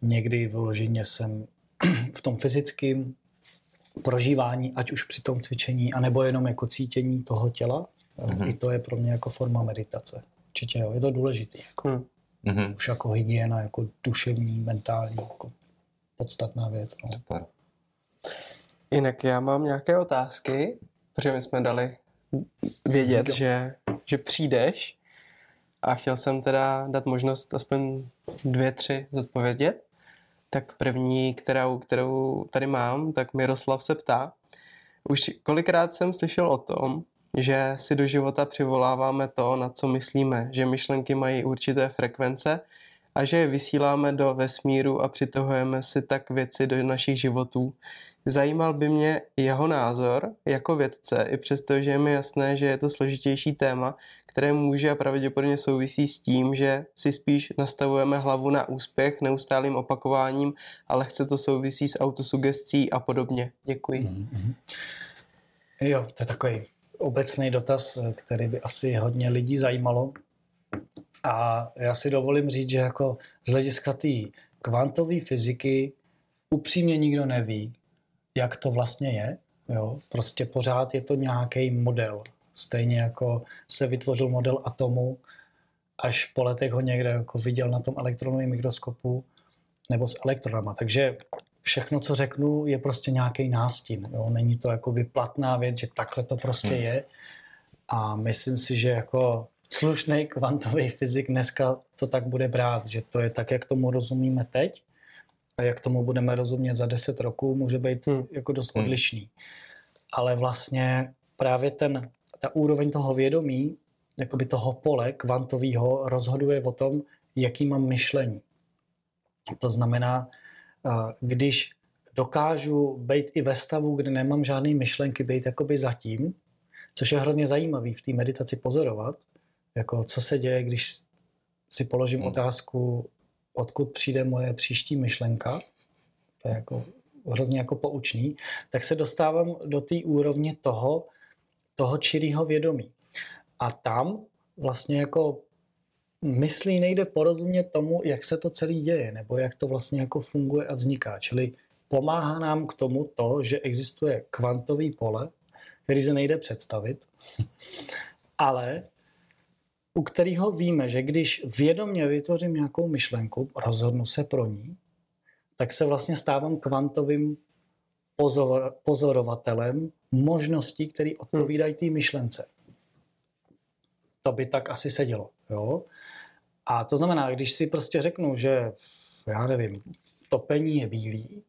Někdy vyloženě jsem <clears throat> v tom fyzickém prožívání, ať už při tom cvičení, anebo jenom jako cítění toho těla. Mm-hmm. I to je pro mě jako forma meditace. Určitě jo, je to důležité. Jako, mm-hmm. Už jako hygiena, jako duševní, mentální, jako podstatná věc. No. Super. Jinak já mám nějaké otázky, protože my jsme dali vědět, že, že přijdeš a chtěl jsem teda dát možnost aspoň dvě, tři zodpovědět. Tak první, kterou, kterou tady mám, tak Miroslav se ptá, už kolikrát jsem slyšel o tom, že si do života přivoláváme to, na co myslíme, že myšlenky mají určité frekvence a že je vysíláme do vesmíru a přitahujeme si tak věci do našich životů. Zajímal by mě jeho názor jako vědce, i přesto, že je mi jasné, že je to složitější téma, které může a pravděpodobně souvisí s tím, že si spíš nastavujeme hlavu na úspěch neustálým opakováním, ale chce to souvisí s autosugestí a podobně. Děkuji. Mm-hmm. Jo, to je takový obecný dotaz, který by asi hodně lidí zajímalo. A já si dovolím říct, že jako z hlediska té kvantové fyziky upřímně nikdo neví, jak to vlastně je. Jo? Prostě pořád je to nějaký model. Stejně jako se vytvořil model atomu, až po letech ho někde jako viděl na tom elektronovém mikroskopu nebo s elektronama. Takže všechno, co řeknu, je prostě nějaký nástin. Jo? Není to jakoby platná věc, že takhle to prostě hmm. je. A myslím si, že jako slušný kvantový fyzik dneska to tak bude brát, že to je tak, jak tomu rozumíme teď a jak tomu budeme rozumět za 10 roků, může být hmm. jako dost hmm. odlišný. Ale vlastně právě ten ta úroveň toho vědomí, jakoby toho pole kvantového, rozhoduje o tom, jaký mám myšlení. To znamená, když dokážu být i ve stavu, kdy nemám žádné myšlenky, být jakoby zatím, což je hrozně zajímavý v té meditaci pozorovat, jako co se děje, když si položím hmm. otázku, odkud přijde moje příští myšlenka, to je jako hrozně jako poučný, tak se dostávám do té úrovně toho, toho čirého vědomí. A tam vlastně jako myslí nejde porozumět tomu, jak se to celý děje, nebo jak to vlastně jako funguje a vzniká. Čili pomáhá nám k tomu to, že existuje kvantový pole, který se nejde představit, <laughs> ale u kterého víme, že když vědomě vytvořím nějakou myšlenku, rozhodnu se pro ní, tak se vlastně stávám kvantovým pozor, pozorovatelem možností, které odpovídají té myšlence. To by tak asi sedělo. Jo? A to znamená, když si prostě řeknu, že já nevím, topení je bílý,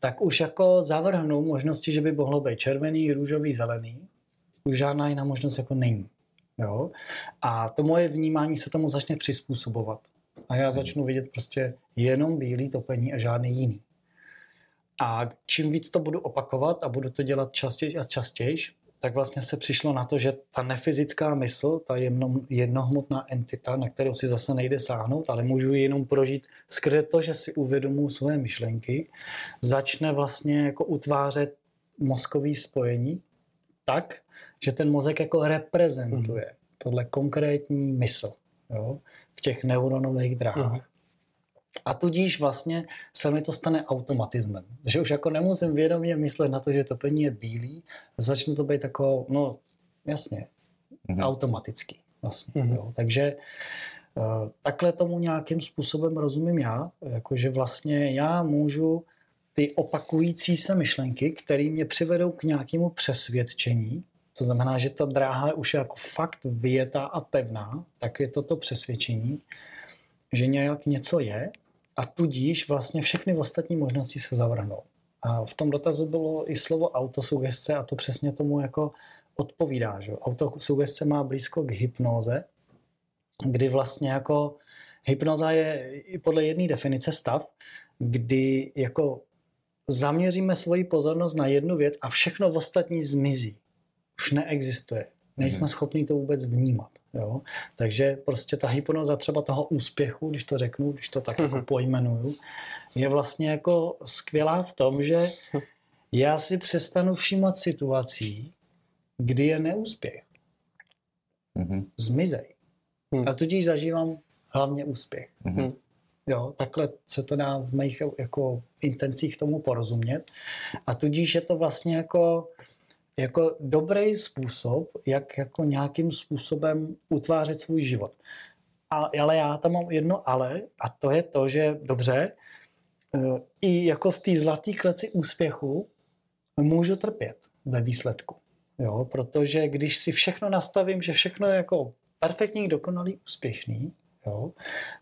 tak už jako zavrhnu možnosti, že by mohlo být červený, růžový, zelený. Už žádná jiná možnost jako není. Jo? A to moje vnímání se tomu začne přizpůsobovat. A já začnu vidět prostě jenom bílý topení a žádný jiný. A čím víc to budu opakovat a budu to dělat častěji a častěji, tak vlastně se přišlo na to, že ta nefyzická mysl, ta jedno, jednohmotná entita, na kterou si zase nejde sáhnout, ale můžu ji jenom prožít skrze to, že si uvědomuji své myšlenky, začne vlastně jako utvářet mozkový spojení tak, že ten mozek jako reprezentuje mm. tohle konkrétní mysl jo, v těch neuronových dráhách. Mm. A tudíž vlastně se mi to stane automatismem. Že už jako nemusím vědomě myslet na to, že topení je bílý, začne to být jako, no jasně, mm-hmm. automaticky vlastně. Mm-hmm. Jo. Takže uh, takhle tomu nějakým způsobem rozumím já, jakože vlastně já můžu ty opakující se myšlenky, které mě přivedou k nějakému přesvědčení, to znamená, že ta dráha je už jako fakt vyjetá a pevná, tak je to to přesvědčení, že nějak něco je a tudíž vlastně všechny ostatní možnosti se zavrhnou. A v tom dotazu bylo i slovo autosugestce a to přesně tomu jako odpovídá. Že? Autosugestce má blízko k hypnoze, kdy vlastně jako hypnoza je podle jedné definice stav, kdy jako zaměříme svoji pozornost na jednu věc a všechno ostatní zmizí. Už neexistuje. Nejsme hmm. schopni to vůbec vnímat. Jo? Takže prostě ta hypnoza třeba toho úspěchu, když to řeknu, když to tak jako mhm. pojmenuju, je vlastně jako skvělá v tom, že já si přestanu všímat situací, kdy je neúspěch. Mm-hmm. Zmizej. Mm. A tudíž zažívám hlavně úspěch. Mm-hmm. Jo, takhle se to dá v mých jako intencích tomu porozumět. A tudíž je to vlastně jako jako dobrý způsob, jak jako nějakým způsobem utvářet svůj život. A, ale já tam mám jedno ale a to je to, že dobře, eh, i jako v té zlaté kleci úspěchu můžu trpět ve výsledku. Jo, protože když si všechno nastavím, že všechno je jako perfektní, dokonalý, úspěšný, jo,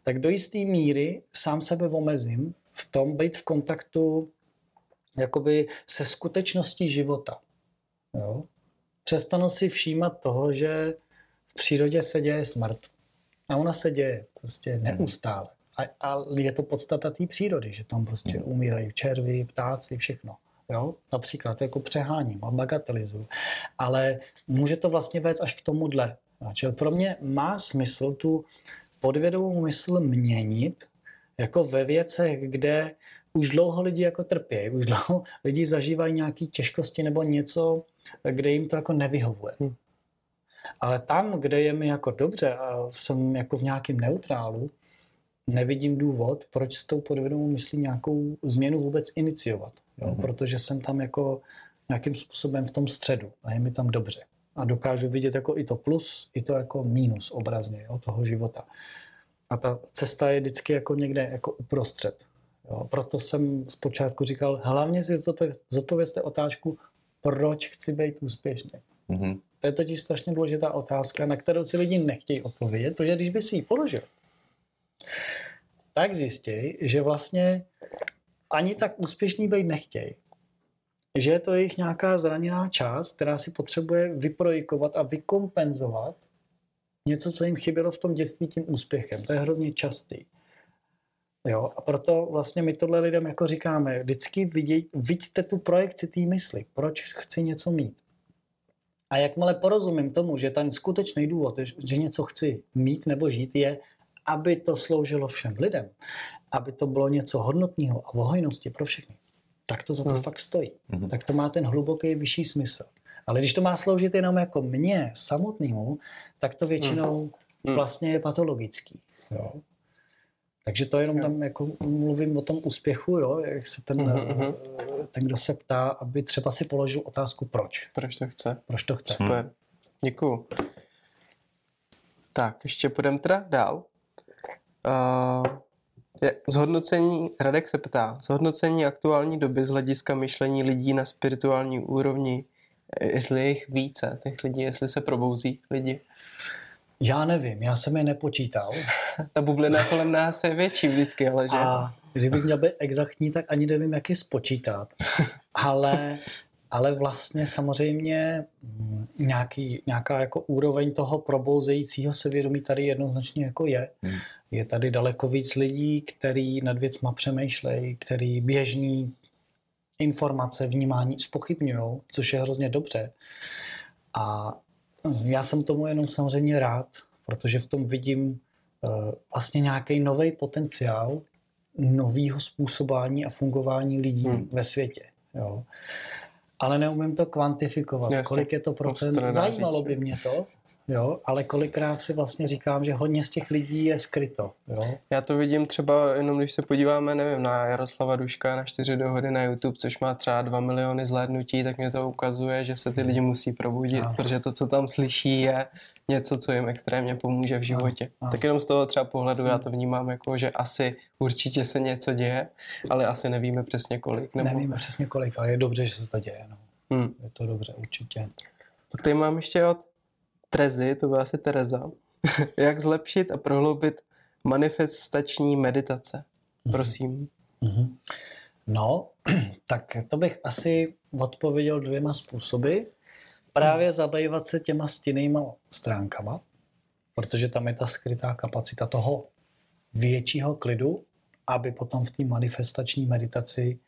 tak do jisté míry sám sebe omezím v tom být v kontaktu jakoby se skutečností života. Jo? Přestanu si všímat toho, že v přírodě se děje smrt. A ona se děje prostě hmm. neustále. A, a je to podstata té přírody, že tam prostě hmm. umírají červy, ptáci, všechno. Jo? Například jako přeháním a bagatelizuju. Ale může to vlastně vést až k tomuhle. Čili pro mě má smysl tu podvědomou mysl měnit jako ve věcech, kde už dlouho lidi jako trpí, už dlouho lidi zažívají nějaké těžkosti nebo něco, kde jim to jako nevyhovuje. Hmm. Ale tam, kde je mi jako dobře a jsem jako v nějakém neutrálu, nevidím důvod, proč s tou podvědomou myslí nějakou změnu vůbec iniciovat. Jo? Hmm. Protože jsem tam jako nějakým způsobem v tom středu a je mi tam dobře. A dokážu vidět jako i to plus, i to jako mínus obrazně jo, toho života. A ta cesta je vždycky jako někde jako uprostřed. Jo, proto jsem zpočátku říkal, hlavně si zodpovězte otázku, proč chci být úspěšný. Mm-hmm. To je totiž strašně důležitá otázka, na kterou si lidi nechtějí odpovědět, protože když by si ji položil, tak zjistí, že vlastně ani tak úspěšní být nechtějí. Že je to jejich nějaká zraněná část, která si potřebuje vyprojikovat a vykompenzovat něco, co jim chybělo v tom dětství tím úspěchem. To je hrozně častý. Jo, a proto vlastně my tohle lidem jako říkáme, vždycky viděj, vidíte tu projekci té mysli, proč chci něco mít. A jakmile porozumím tomu, že ten skutečný důvod, že něco chci mít nebo žít, je aby to sloužilo všem lidem, aby to bylo něco hodnotného a o hojnosti pro všechny, tak to za to Hmm. fakt stojí. Mhm. Tak to má ten hluboký vyšší smysl. Ale když to má sloužit jenom jako mně samotnému, tak to většinou Hmm. vlastně je patologický. Jo. Takže to jenom tam jako mluvím o tom úspěchu, jo, jak se ten, Mhm, eh, mhm. ten, kdo se ptá, aby třeba si položil otázku proč. Proč to chce? Proč to chce. Hmm. Super. Děkuju. Tak, ještě půjdeme teda dál. Uh, je, zhodnocení, Radek se ptá, zhodnocení aktuální doby z hlediska myšlení lidí na spirituální úrovni, eh, jestli je jich více, těch lidí, jestli se probouzí lidi. Já nevím, já jsem je nepočítal. <laughs> Ta bublina kolem nás je větší vždycky, ale že? A kdybych měl být exaktní, tak ani nevím, jak je spočítat. <laughs> Ale, ale vlastně samozřejmě mm, nějaký, nějaká jako úroveň toho probouzejícího se vědomí tady jednoznačně jako je. Hmm. Je tady daleko víc lidí, který nad věcma přemýšlejí, který běžný informace, vnímání spochybňují, což je hrozně dobře. A já jsem tomu jenom samozřejmě rád, protože v tom vidím eh, vlastně nějaký nový potenciál nového způsobování a fungování lidí Hmm. ve světě. Jo. Ale neumím to kvantifikovat, Jasně. Kolik je to procent. Zajímalo by mě to, jo, ale kolikrát si vlastně říkám, že hodně z těch lidí je skryto. Jo. Já to vidím třeba jenom, když se podíváme, nevím, na Jaroslava Duška na čtyři dohody na YouTube, což má třeba 2 miliony zhlédnutí, tak mě to ukazuje, že se ty lidi musí probudit, Ano. protože to, co tam slyší, je něco, co jim extrémně pomůže v životě. ano. Tak jenom z toho třeba pohledu já to vnímám jako, že asi určitě se něco děje, ale asi nevíme přesně kolik. Nebo... Nevíme přesně kolik, ale je dobře, že se to děje. No. Hmm. Je to dobře, určitě. Pak tady mám ještě od Trezy, to byla asi Tereza. <laughs> Jak zlepšit a prohloubit manifestační meditace? Prosím. Mhm. No, <clears throat> tak to bych asi odpověděl dvěma způsoby. Právě zabývat se těma stinnýma stránkama, protože tam je ta skrytá kapacita toho většího klidu, aby potom v té manifestační meditaci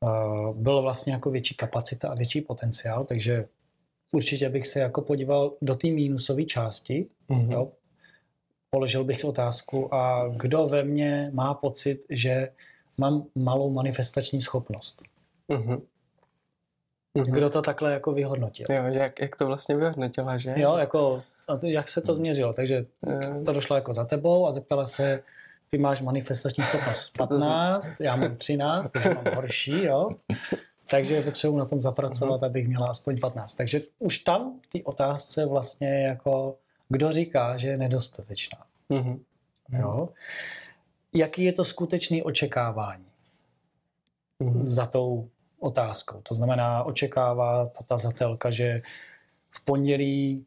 uh, byl vlastně jako větší kapacita a větší potenciál, takže určitě bych se jako podíval do té mínusové části, Mhm. Jo? Položil bych si otázku, a kdo ve mně má pocit, že mám malou manifestační schopnost? Mhm. Mhm. Kdo to takhle jako vyhodnotil? Jo, jak, jak to vlastně vyhodnotila, že? Jo, jako, a to, jak se to změřilo? Takže Eh, to došlo jako za tebou a zeptala se, ty máš manifestační schopnost Co to za- 15, já mám 13, takže mám horší, jo? <laughs> Takže potřebuji na tom zapracovat, abych měla aspoň 15. Takže už tam v té otázce vlastně jako, kdo říká, že je nedostatečná. mhm. Jo? Jaký je to skutečný očekávání Mhm. za tou otázkou? To znamená, očekává ta tazatelka, že v pondělí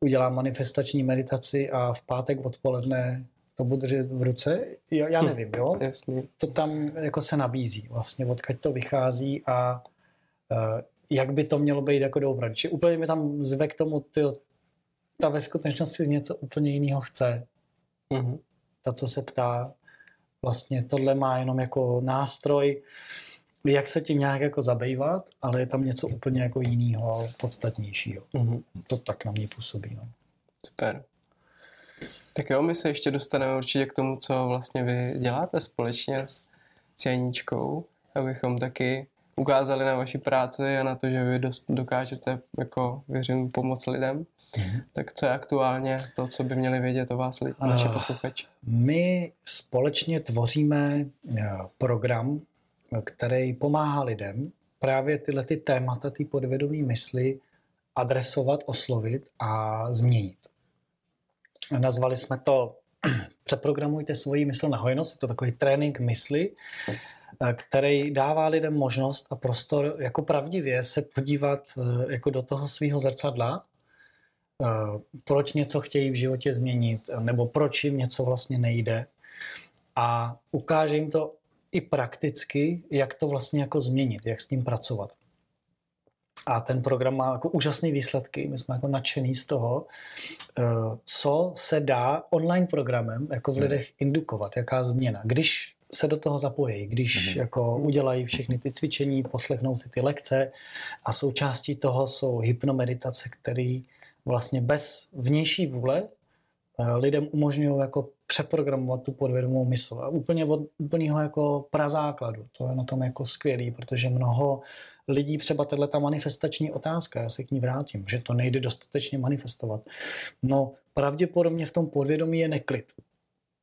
udělá manifestační meditaci a v pátek odpoledne to bude držet v ruce? Já, já nevím, jo? Jasně. To tam jako se nabízí, vlastně odkud to vychází a uh, jak by to mělo být jako doopravdy. Či úplně mi tam zve k tomu, ty, ta ve skutečnosti něco úplně jiného chce Mhm. ta, co se ptá, vlastně tohle má jenom jako nástroj, jak se tím nějak jako zabývat, ale je tam něco úplně jako jiného, podstatnějšího. Mhm. To tak na mě působí. No. Super. Tak jo, my se ještě dostaneme určitě k tomu, co vlastně vy děláte společně s, s Janíčkou, abychom taky ukázali na vaši práci a na to, že vy dost dokážete, jako věřím, pomoct lidem. Mhm. Tak co je aktuálně to, co by měli vědět o vás lidi, naši Ah. posluchači? My společně tvoříme eh, program, který pomáhá lidem právě tyhle ty témata, ty podvědomí mysli adresovat, oslovit a změnit. Nazvali jsme to <clears throat> Přeprogramujte svoji mysl na hojnost. Je to takový trénink mysli, eh, který dává lidem možnost a prostor jako pravdivě se podívat eh, jako do toho svého zrcadla, eh, proč něco chtějí v životě změnit, nebo proč jim něco vlastně nejde. A ukáže jim to i prakticky, jak to vlastně jako změnit, jak s tím pracovat. A ten program má jako úžasné výsledky. My jsme jako nadšený z toho, eh, co se dá online programem jako v Hmm. lidech indukovat, jaká změna. Když se do toho zapojí, když Mhm. jako udělají všechny ty cvičení, poslechnou si ty lekce a součástí toho jsou hypnomeditace, které vlastně bez vnější vůle eh, lidem umožňují jako přeprogramovat tu podvědomou mysl. A úplně od úplného jako prazákladu. To je na tom jako skvělý, protože mnoho lidí třeba tahle ta manifestační otázka, já se k ní vrátím, že to nejde dostatečně manifestovat. No pravděpodobně v tom podvědomí je neklid.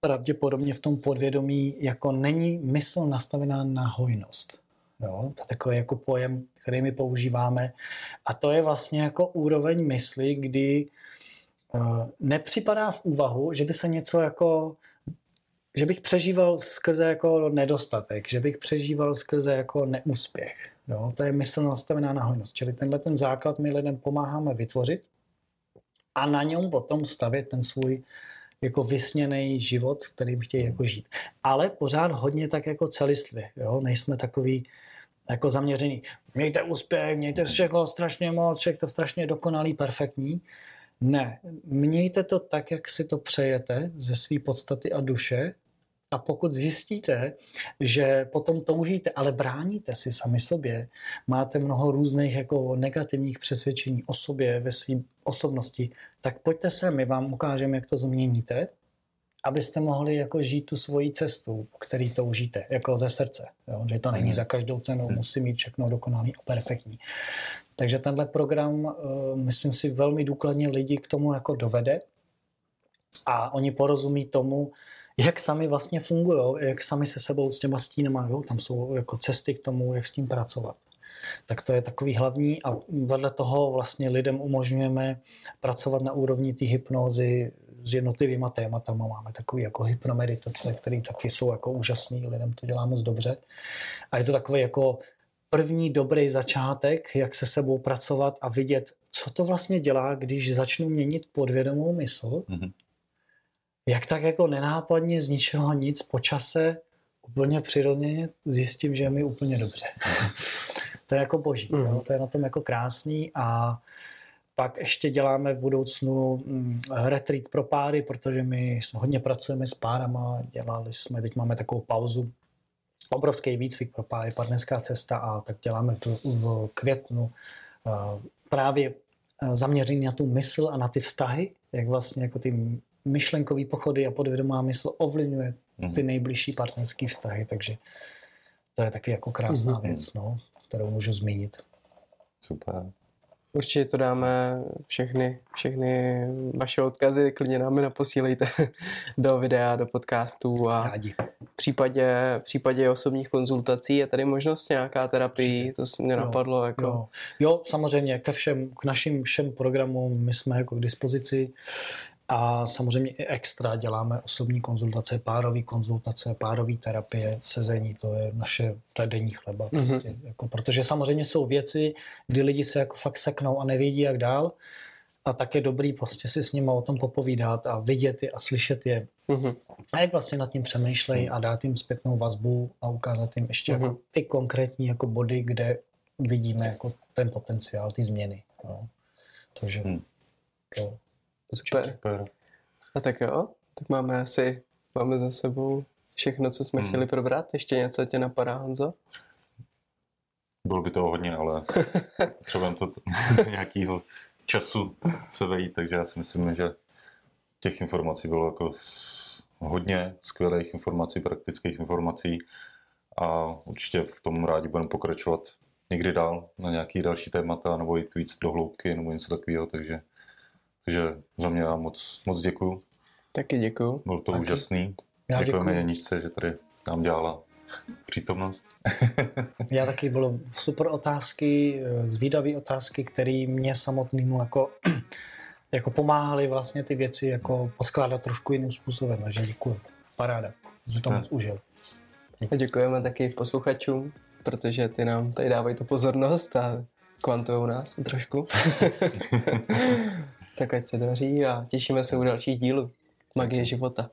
Pravděpodobně v tom podvědomí jako není mysl nastavená na hojnost. Jo? To je takový jako pojem, který my používáme. A to je vlastně jako úroveň mysli, kdy nepřipadá v úvahu, že by se něco jako že bych přežíval skrze jako nedostatek, že bych přežíval skrze jako neúspěch. Jo? To je mysl nastavená na hojnost. Čili tenhle ten základ my lidem pomáháme vytvořit a na něm potom stavět ten svůj jako vysněný život, který by chtěli jako žít. Ale pořád hodně tak jako celistvě. Jo? Nejsme takový jako zaměřený. Mějte úspěch, mějte všechno strašně moc, všechno strašně dokonalý, perfektní. Ne, mějte to tak, jak si to přejete ze své podstaty a duše a pokud zjistíte, že potom toužíte, ale bráníte si sami sobě, máte mnoho různých jako negativních přesvědčení o sobě, ve své osobnosti, tak pojďte se, my vám ukážeme, jak to změníte, abyste mohli jako žít tu svoji cestu, který toužíte, jako ze srdce. Jo? Že to není za každou cenu, mhm. musí mít všechno dokonalý a perfektní. Takže tenhle program, uh, myslím si, velmi důkladně lidi k tomu jako dovede a oni porozumí tomu, jak sami vlastně fungují, jak sami se sebou s těma stínama, jo? tam jsou jako cesty k tomu, jak s tím pracovat. Tak to je takový hlavní a vedle toho vlastně lidem umožňujeme pracovat na úrovni té hypnózy s jednotlivýma tématama. Máme takový jako hypnomeditace, které taky jsou jako úžasný, lidem to dělá moc dobře. A je to takový jako první dobrý začátek, jak se sebou pracovat a vidět, co to vlastně dělá, když začnu měnit podvědomou mysl mm-hmm jak tak jako nenápadně z ničeho nic po čase úplně přirozeně zjistím, že je mi úplně dobře. <laughs> to je jako boží, mm. jo? to je na tom jako krásný a pak ještě děláme v budoucnu mm, retreat pro páry, protože my hodně pracujeme s párama, dělali jsme, teď máme takovou pauzu, obrovský výcvik pro páry, partnerská cesta a tak děláme v, v květnu uh, právě eh, zaměřený na tu mysl a na ty vztahy, jak vlastně jako ty myšlenkový pochody a podvědomá mysl ovlivňuje mm-hmm. ty nejbližší partnerské vztahy, takže to je taky jako krásná mm-hmm. věc, no, kterou můžu zmínit. Super. Určitě to dáme všechny, všechny vaše odkazy, klidně nám je naposílejte <laughs> do videa, do podcastů a Rádi. V případě, v případě osobních konzultací je tady možnost nějaká terapii, to mě napadlo. Jo, jako... jo. jo, samozřejmě ke všem, k našim všem programům my jsme jako k dispozici. A samozřejmě i extra děláme osobní konzultace, párové konzultace, párové terapie, sezení, to je naše to je denní chleba. Mm-hmm. Prostě, jako, protože samozřejmě jsou věci, kdy lidi se jako fakt seknou a nevědí, jak dál. A tak je dobrý prostě si s nimi o tom popovídat a vidět je a slyšet je. Mm-hmm. A jak vlastně nad tím přemýšlejí a dát jim zpětnou vazbu a ukázat jim ještě mm-hmm. jako ty konkrétní jako body, kde vidíme jako ten potenciál, ty změny. No. Takže mm. jo. Super. Super. A tak jo, tak máme asi, máme za sebou všechno, co jsme hmm. chtěli probrat. Ještě něco tě napadá, Honzo? Bylo by toho hodně, ale <laughs> potřebujeme to <laughs> nějakého času se vejít, takže já si myslím, že těch informací bylo jako hodně skvělých informací, praktických informací a určitě v tom rádi budeme pokračovat někdy dál na nějaký další témata nebo jít víc do hloubky nebo něco takového, takže takže za mě já moc, moc děkuju. Taky děkuju. Byl to Taky. úžasný. Já Děkujeme Janičce, že tady nám dělala přítomnost. <laughs> já taky bylo super otázky, zvídavé otázky, které mě samotnému jako, <clears throat> jako pomáhaly vlastně ty věci jako poskládat trošku jiným způsobem. Takže děkuji. Paráda. Že to moc užil. A děkujeme taky posluchačům, protože ty nám tady dávají tu pozornost a kvantujou nás trošku. <laughs> <laughs> tak ať se daří a těšíme se u dalších dílů Magie života.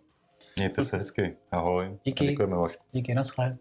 Mějte se hezky. Ahoj. Díky. děkujeme, Vašku. Díky, naschle.